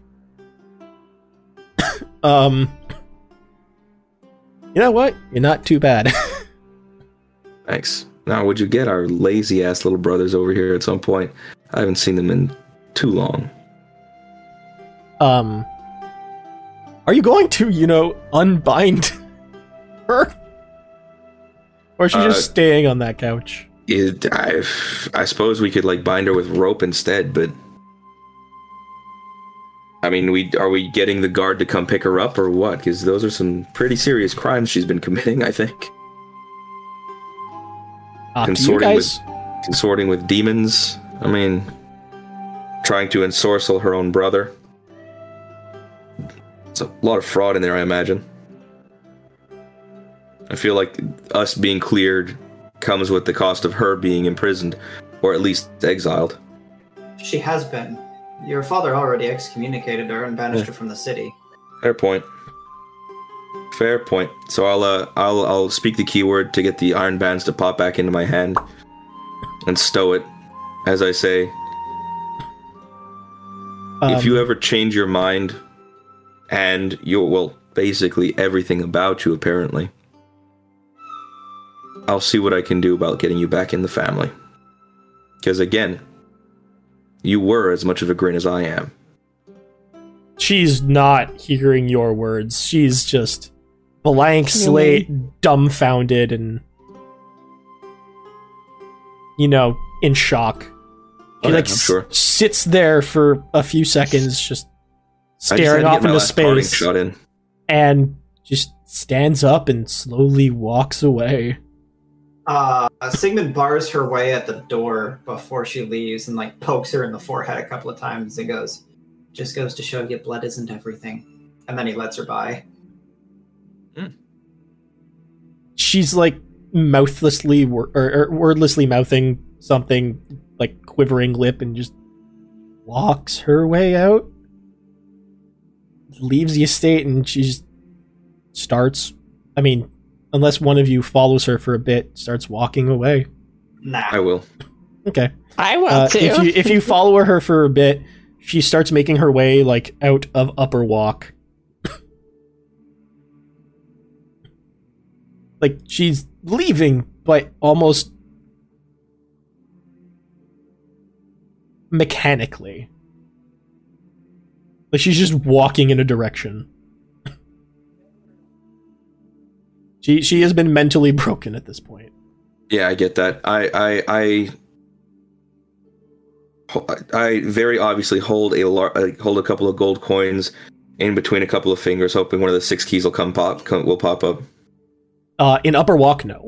um, you know what? You're not too bad. thanks. Now would you get our lazy ass little brothers over here at some point? I haven't seen them in too long. um, are you going to, you know, unbind her, or is she Uh, just staying on that couch? It, I, I suppose we could like bind her with rope instead, but I mean, we are we getting the guard to come pick her up or what? Because those are some pretty serious crimes she's been committing. I think Uh, consorting guys? consorting with demons. I mean, trying to ensorcel her own brother. It's a lot of fraud in there, I imagine. I feel like us being cleared comes with the cost of her being imprisoned, or at least exiled. She has been. Your father already excommunicated her and banished her from the city. Fair point. Fair point. So I'll uh, I'll I'll speak the keyword to get the iron bands to pop back into my hand, and stow it, as I say. if Um, you ever change your mind, and you well, basically everything about you apparently, I'll see what I can do about getting you back in the family. Because again, you were as much of a grin as I am. she's not hearing your words. She's just blank slate, dumbfounded, and you know, in shock. She Okay, like I'm s- sits there for a few seconds, just I just staring off into space, Shot in. and just stands up and slowly walks away. Uh, Sigmund bars her way at the door before she leaves and like pokes her in the forehead a couple of times and goes, "Just goes to show you, blood isn't everything." And then he lets her by. She's like mouthlessly wor- or, or wordlessly mouthing something, like quivering lip, and just walks her way out. Leaves the estate, and she just starts. I mean, unless one of you follows her for a bit, starts walking away. Nah. I will. Okay. I will Uh, to. if you if you follow her for a bit, she starts making her way like out of Upper Walk. like she's leaving, but almost mechanically. Like she's just walking in a direction. She she has been mentally broken at this point. Yeah, I get that. I I I I very obviously hold a lar- uh, hold a couple of gold coins in between a couple of fingers, hoping one of the six keys will come pop come, will pop up. Uh, in Upper Walk, no.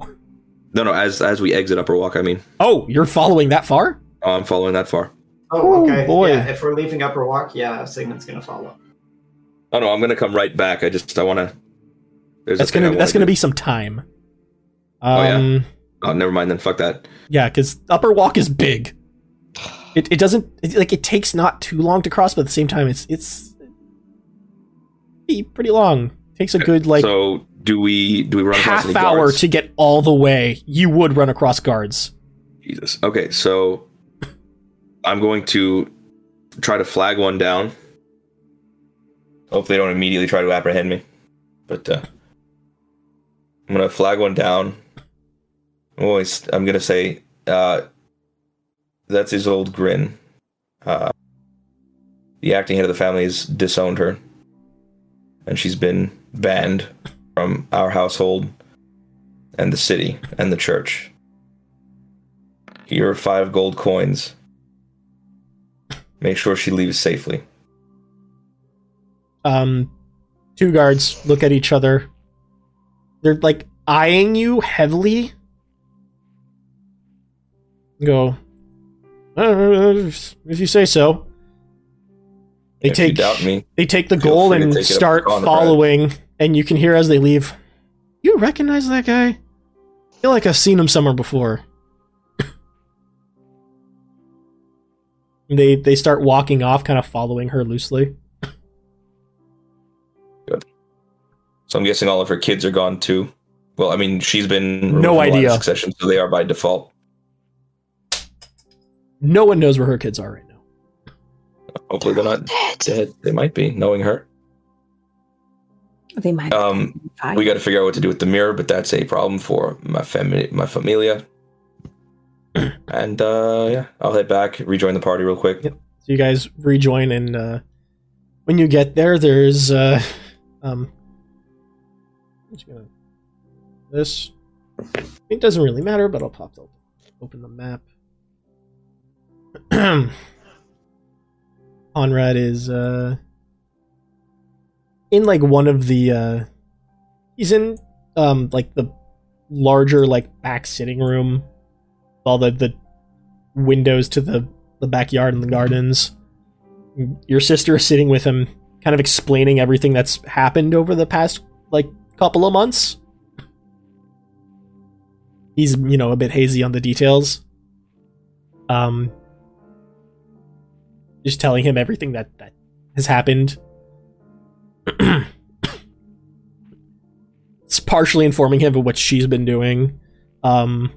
No, no. As as we exit Upper Walk, I mean, Oh, you're following that far? oh, I'm following that far. Oh, Ooh, okay. boy. Yeah, if we're leaving Upper Walk, yeah, Sigmund's gonna follow. Oh no, I'm gonna come right back. I just I want to. That's gonna that's gonna be some time. Oh, yeah? Um, Oh, never mind then. Fuck that. yeah, because Upper Walk is big. It it doesn't it, like it takes not too long to cross, but at the same time, it's it's pretty, pretty long. takes a good like so do we do we run across half hour guards? to get all the way. You would run across guards. Jesus. Okay, so I'm going to try to flag one down. Hopefully, they don't immediately try to apprehend me. But uh, I'm gonna flag one down. I'm always I'm gonna say uh, that's Isolde grin. Uh, the acting head of the family has disowned her, and she's been banned from our household and the city and the church. Here are five gold coins. make sure she leaves safely. Um, two guards look at each other. They're like eyeing you heavily. Go. "Uh, if you say so. They If take doubt me, they take the gold and take it up start following, and you can hear as they leave. You recognize that guy? I feel like I've seen him somewhere before. they they start walking off, kind of following her loosely. So I'm guessing all of her kids are gone too. Well, I mean, she's been No from the line of idea. succession, so they are by default. No one knows where her kids are right now. Hopefully, they're not dead. They might be, knowing her. They might. Um, we got to figure out what to do with the mirror, but that's a problem for my family, my familia. and uh, yeah, I'll head back, rejoin the party real quick. Yep. So you guys rejoin, and uh, when you get there, there's uh, um, I'm just gonna this. It doesn't really matter, but I'll pop the open the map. Conrad is uh in like one of the uh he's in um like the larger like back sitting room all the the windows to the the backyard and the gardens your sister is sitting with him kind of explaining everything that's happened over the past like couple of months. He's you know a bit hazy on the details. Um just telling him everything that that has happened. It's partially informing him of what she's been doing. Um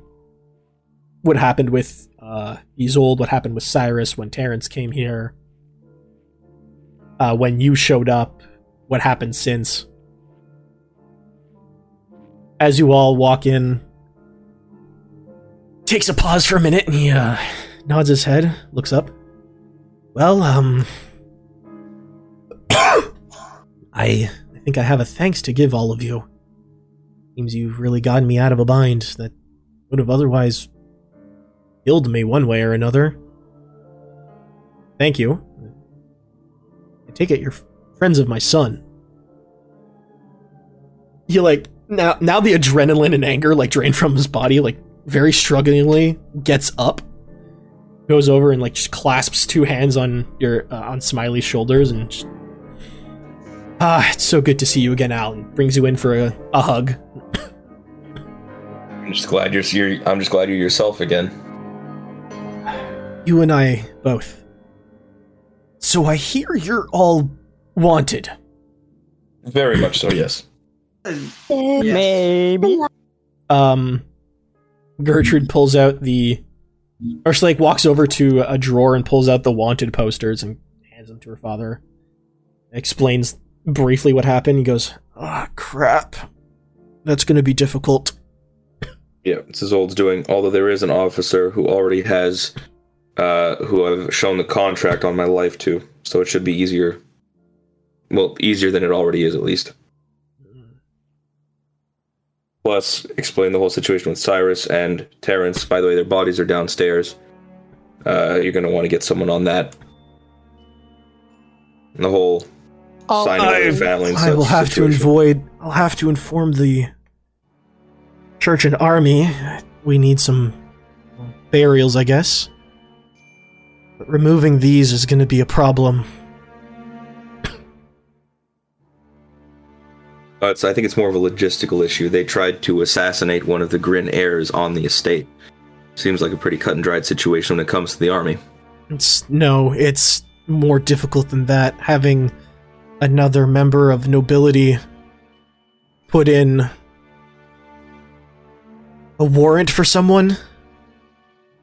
what happened with uh Isolde, what happened with Cyrus when Terrence came here. Uh when you showed up what happened since as you all walk in takes a pause for a minute and he uh nods his head looks up well um I think I have a thanks to give all of you. Seems you've really gotten me out of a bind that would have otherwise killed me one way or another. Thank you. I take it you're friends of my son. He like now now the adrenaline and anger like drained from his body like very strugglingly gets up goes over and like just clasps two hands on your uh, on Smiley's shoulders and just, ah, it's so good to see you again, Alan. Brings you in for a, a hug. I'm just glad you're, you're. I'm just glad you're yourself again. You and I both. So I hear you're all wanted. Very much so. Yes. Maybe. Um, Gertrude pulls out the, or she like walks over to a drawer and pulls out the wanted posters and hands them to her father. Explains briefly what happened. He goes, "Ah, crap. That's gonna be difficult." Yeah, it's Isolde's doing. Although there is an officer who already has, uh, who I've shown the contract on my life to, so it should be easier. Well, easier than it already is, at least. Plus, explain the whole situation with Cyrus and Terrence. By the way, their bodies are downstairs. Uh, you're gonna want to get someone on that. And the whole I'll- sign away the family. And I will have situation. to avoid. I'll have to inform the church and army. We need some burials, I guess. But removing these is going to be a problem. Uh, it's, I think it's more of a logistical issue. They tried to assassinate one of the Grin heirs on the estate. Seems like a pretty cut and dried situation when it comes to the army. It's no, it's more difficult than that. Having another member of nobility put in a warrant for someone,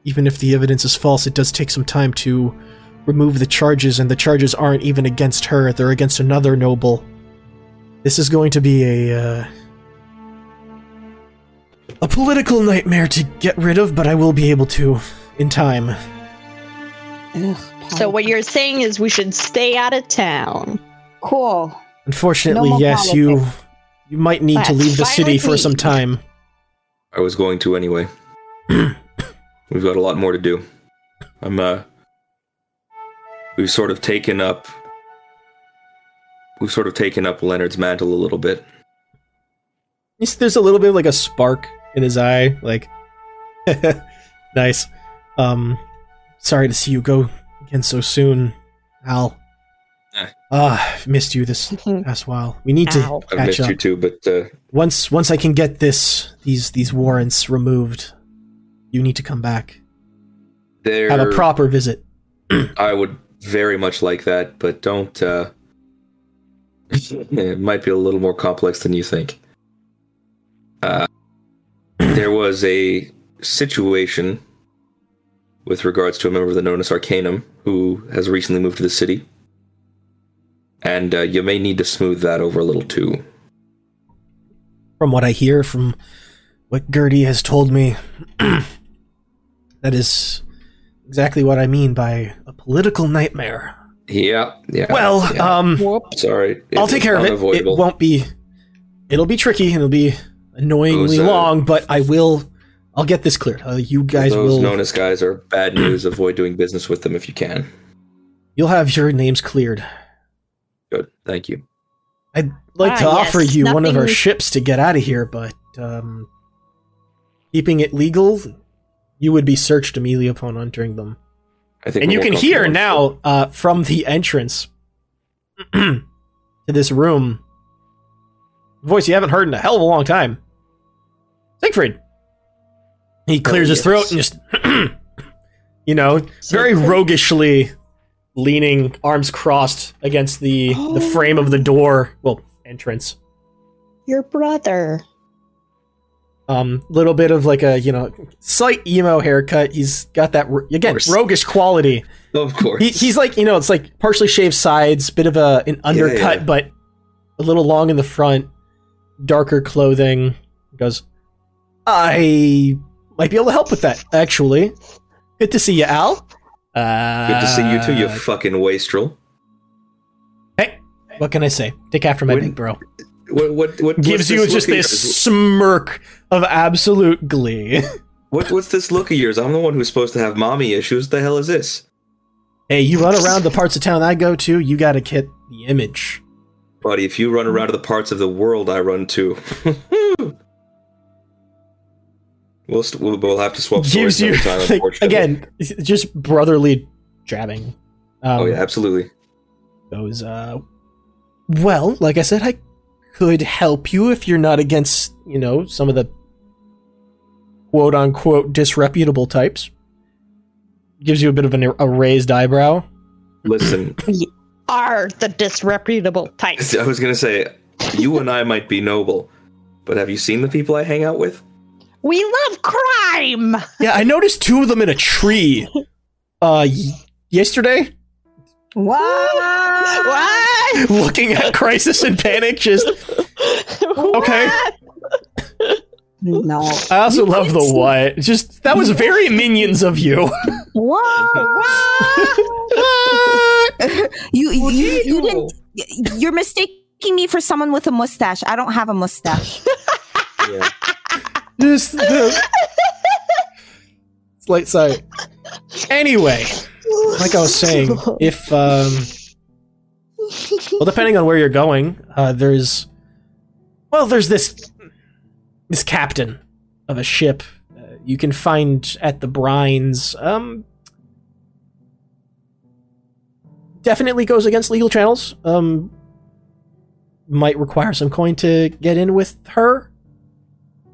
even if the evidence is false, it does take some time to remove the charges, and the charges aren't even against her, they're against another noble. This is going to be a uh, a political nightmare to get rid of, but I will be able to in time. Ugh, So what you're saying is we should stay out of town. cool. Unfortunately, No yes, you politics. you might need to leave the city for some time. I was going to anyway. We've got a lot more to do. I'm uh we've sort of taken up we've sort of taken up Leonard's mantle a little bit. There's a little bit of like a spark in his eye, like nice. Um, sorry to see you go again so soon, Al. Eh. Ah, I've missed you this past while. We need to Ow. I've missed up. you too, but uh, Once once I can get this these these warrants removed, you need to come back. there Have a proper visit. I would very much like that, but don't. Uh, it might be a little more complex than you think. Uh, there was a situation with regards to a member of the Nonus Arcanum who has recently moved to the city, and uh, you may need to smooth that over a little too. From what I hear, from what Gertie has told me, that is exactly what I mean by a political nightmare. Yeah, yeah. Well, yeah. um, Whoop. sorry, I'll take care of it. It won't be. It'll be tricky and it'll be annoyingly Those, uh, long, but I will. I'll get this cleared. Uh, you guys will. Those will. Nonus guys are bad news. Avoid doing business with them if you can. You'll have your names cleared. Good, thank you. I'd like Ah, to offer yes, you one of our ships to get out of here, but um, keeping it legal, you would be searched immediately upon entering them. I think and you can hear now uh, from the entrance to this room a voice you haven't heard in a hell of a long time. Siegfried. He clears his throat and just, you know, very roguishly leaning, arms crossed against the the frame of the door. Well, entrance. Your brother. Um, little bit of like a you know slight emo haircut. He's got that again roguish quality. Of course. He, he's like you know it's like partially shaved sides, bit of a an undercut, yeah. but a little long in the front, darker clothing. He goes, I might be able to help with that. Actually, good to see you, Al. Uh, Good to see you too, you fucking wastrel. Hey, what can I say? Take after my When- big bro. What what what Gives you just this yours? smirk of absolute glee. What what's this look of yours? I'm the one who's supposed to have mommy issues. What the hell is this? hey, you run around the parts of town I go to, you gotta get the image. Buddy, if you run around to the parts of the world I run to, we'll, st- we'll we'll have to swap Gives you time. like, again just brotherly jabbing. Um, oh yeah, absolutely. goes uh well like i said i could help you if you're not against you know some of the quote unquote disreputable types gives you a bit of an, a raised eyebrow Listen, Are the disreputable type. I was gonna say, you and I might be noble, but have you seen the people I hang out with? We love crime. yeah i noticed two of them in a tree uh y- yesterday What? What? looking at crisis and panic just okay No. i also love the what just that was very minions of you What? what? you you, you didn't. You're mistaking me for someone with a mustache. I don't have a mustache. Yeah. Just the slight sight. Anyway, like I was saying, if um, well, depending on where you're going, uh, there's well, there's this this captain of a ship uh, you can find at the brines. Um, definitely goes against legal channels. Um, might require some coin to get in with her,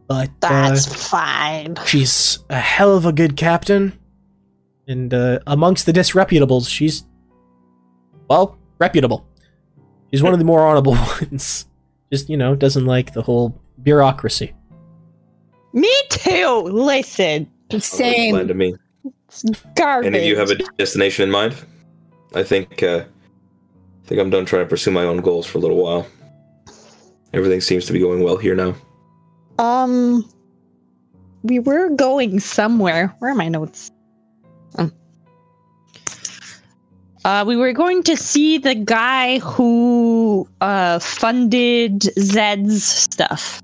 but uh, That's fine. she's a hell of a good captain, and uh, amongst the disreputables, she's well reputable. She's one of the more honorable ones. Just you know, doesn't like the whole bureaucracy. Me too. Listen, Same. Same. to me. it's garbage. Any of you have a destination in mind? I think uh, I think I'm done trying to pursue my own goals for a little while. Everything seems to be going well here now. Um, we were going somewhere. Where are my notes? Oh. Uh, we were going to see the guy who uh funded Zed's stuff.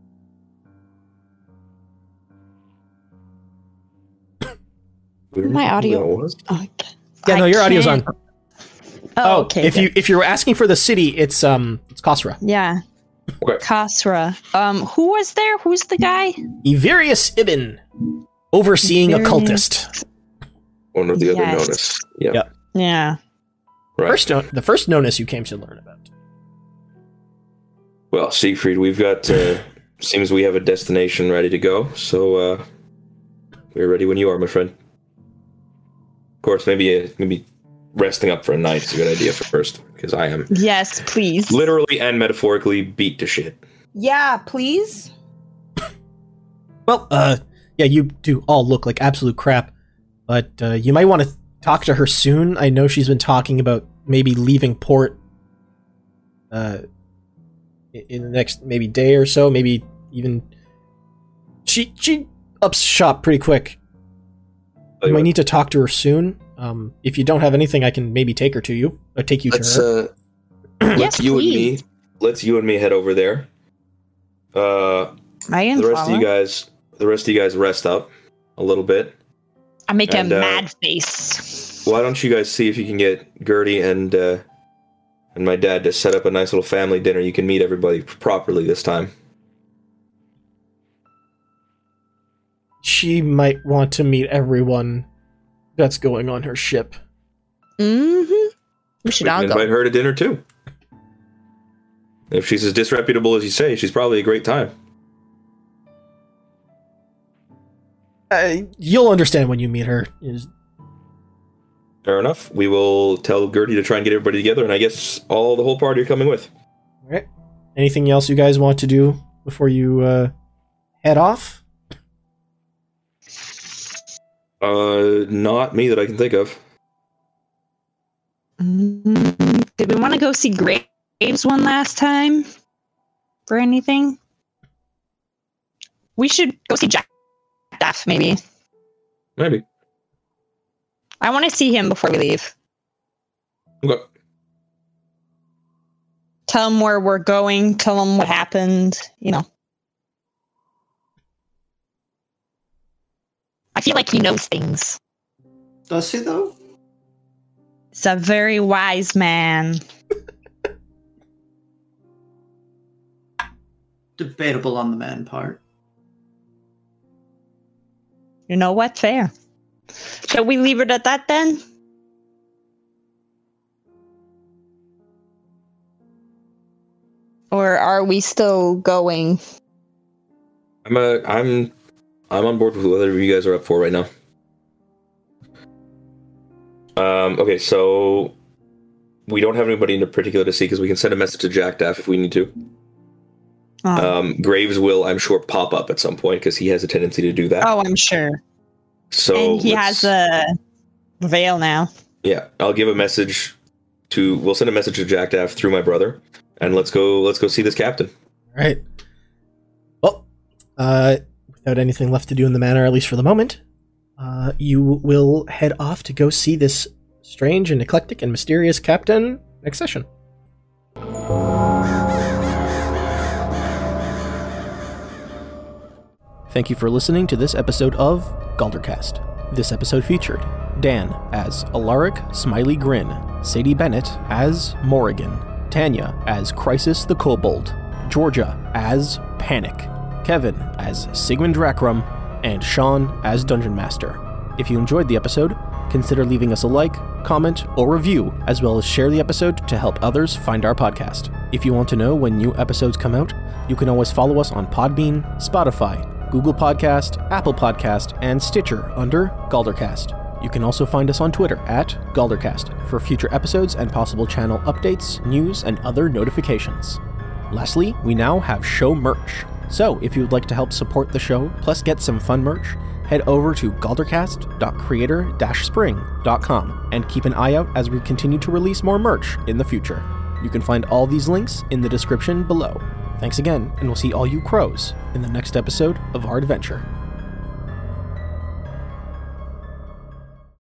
My audio- that? Oh, Yeah, no, I your audio's on. can't- Oh, okay. if good. you if you're asking for the city, it's um it's Khosra. Yeah. Okay. Kasra. Um, who was there? Who's the guy? Evirius Ibn, overseeing a cultist. One of the other Yes. notice. Yeah. Yep. Yeah. Right. First, no- the first notice you came to learn about. Well, Siegfried, we've got. Uh, seems we have a destination ready to go. So uh, we're ready when you are, my friend. Of course, maybe uh, maybe resting up for a night is a good idea for first, because I am Yes, please. literally and metaphorically beat to shit. Yeah, please. Well, uh, yeah, you do all look like absolute crap, but uh, you might want to talk to her soon. I know she's been talking about maybe leaving port uh, in the next maybe day or so, maybe even. She she ups shop pretty quick. Tell You you might need to talk to her soon. Um, if you don't have anything, I can maybe take her to you or take you let's to her. uh, let's Yes, you please. and me let's you and me head over there. Uh, I can the rest follow. of you guys, the rest of you guys, rest up a little bit. I make a and, uh, mad face. Why don't you guys see if you can get Gertie and uh, and my dad to set up a nice little family dinner? You can meet everybody properly this time. she might want to meet everyone that's going on her ship. Mm-hmm. We should we all can go. invite her to dinner too. If she's as disreputable as you say, she's probably a great time. You'll understand when you meet her. Is- Fair enough. We will tell Gertie to try and get everybody together, and I guess all the whole party are coming with. Alright. Anything else you guys want to do before you uh, head off? Uh, not me that I can think of. Mm, Did we want to go see Graves one last time? For anything? We should go see Jack Daff, maybe. Maybe. I want to see him before we leave. Okay. Tell him where we're going, tell him what happened, you know. I feel like he knows things. Does he though? He's a very wise man. Debatable on the man part. You know what? Fair. Shall we leave it at that then? Or are we still going? I'm uh, I'm I'm on board with whatever you guys are up for right now. Um. Okay. So we don't have anybody in particular to see because we can send a message to Jack Daff if we need to. Oh, Um, Graves will, I'm sure, pop up at some point because he has a tendency to do that. oh I'm sure. so and he has a veil now. Yeah, I'll give a message to. We'll send a message to Jack Daff through my brother, and let's go. Let's go see this captain. Alright. Well, uh, without anything left to do in the manor, at least for the moment, uh, you will head off to go see this strange and eclectic and mysterious captain next session. Thank you for listening to this episode of Galdercast. This episode featured Dan as Alaric Smiley Grin, Sadie Bennett as Morrigan, Tanya as Crisis the Kobold, Georgia as Panic, Kevin as Sigmund Drakram, and Sean as Dungeon Master. If you enjoyed the episode, consider leaving us a like, comment, or review, as well as share the episode to help others find our podcast. If you want to know when new episodes come out, you can always follow us on Podbean, Spotify, Google Podcast, Apple Podcast, and Stitcher under Galdercast. You can also find us on Twitter at Galdercast for future episodes and possible channel updates, news, and other notifications. Lastly, we now have show merch. So, if you would like to help support the show, plus get some fun merch, head over to galdercast.creator-spring.com and keep an eye out as we continue to release more merch in the future. You can find all these links in the description below. Thanks again, and we'll see all you crows in the next episode of our adventure.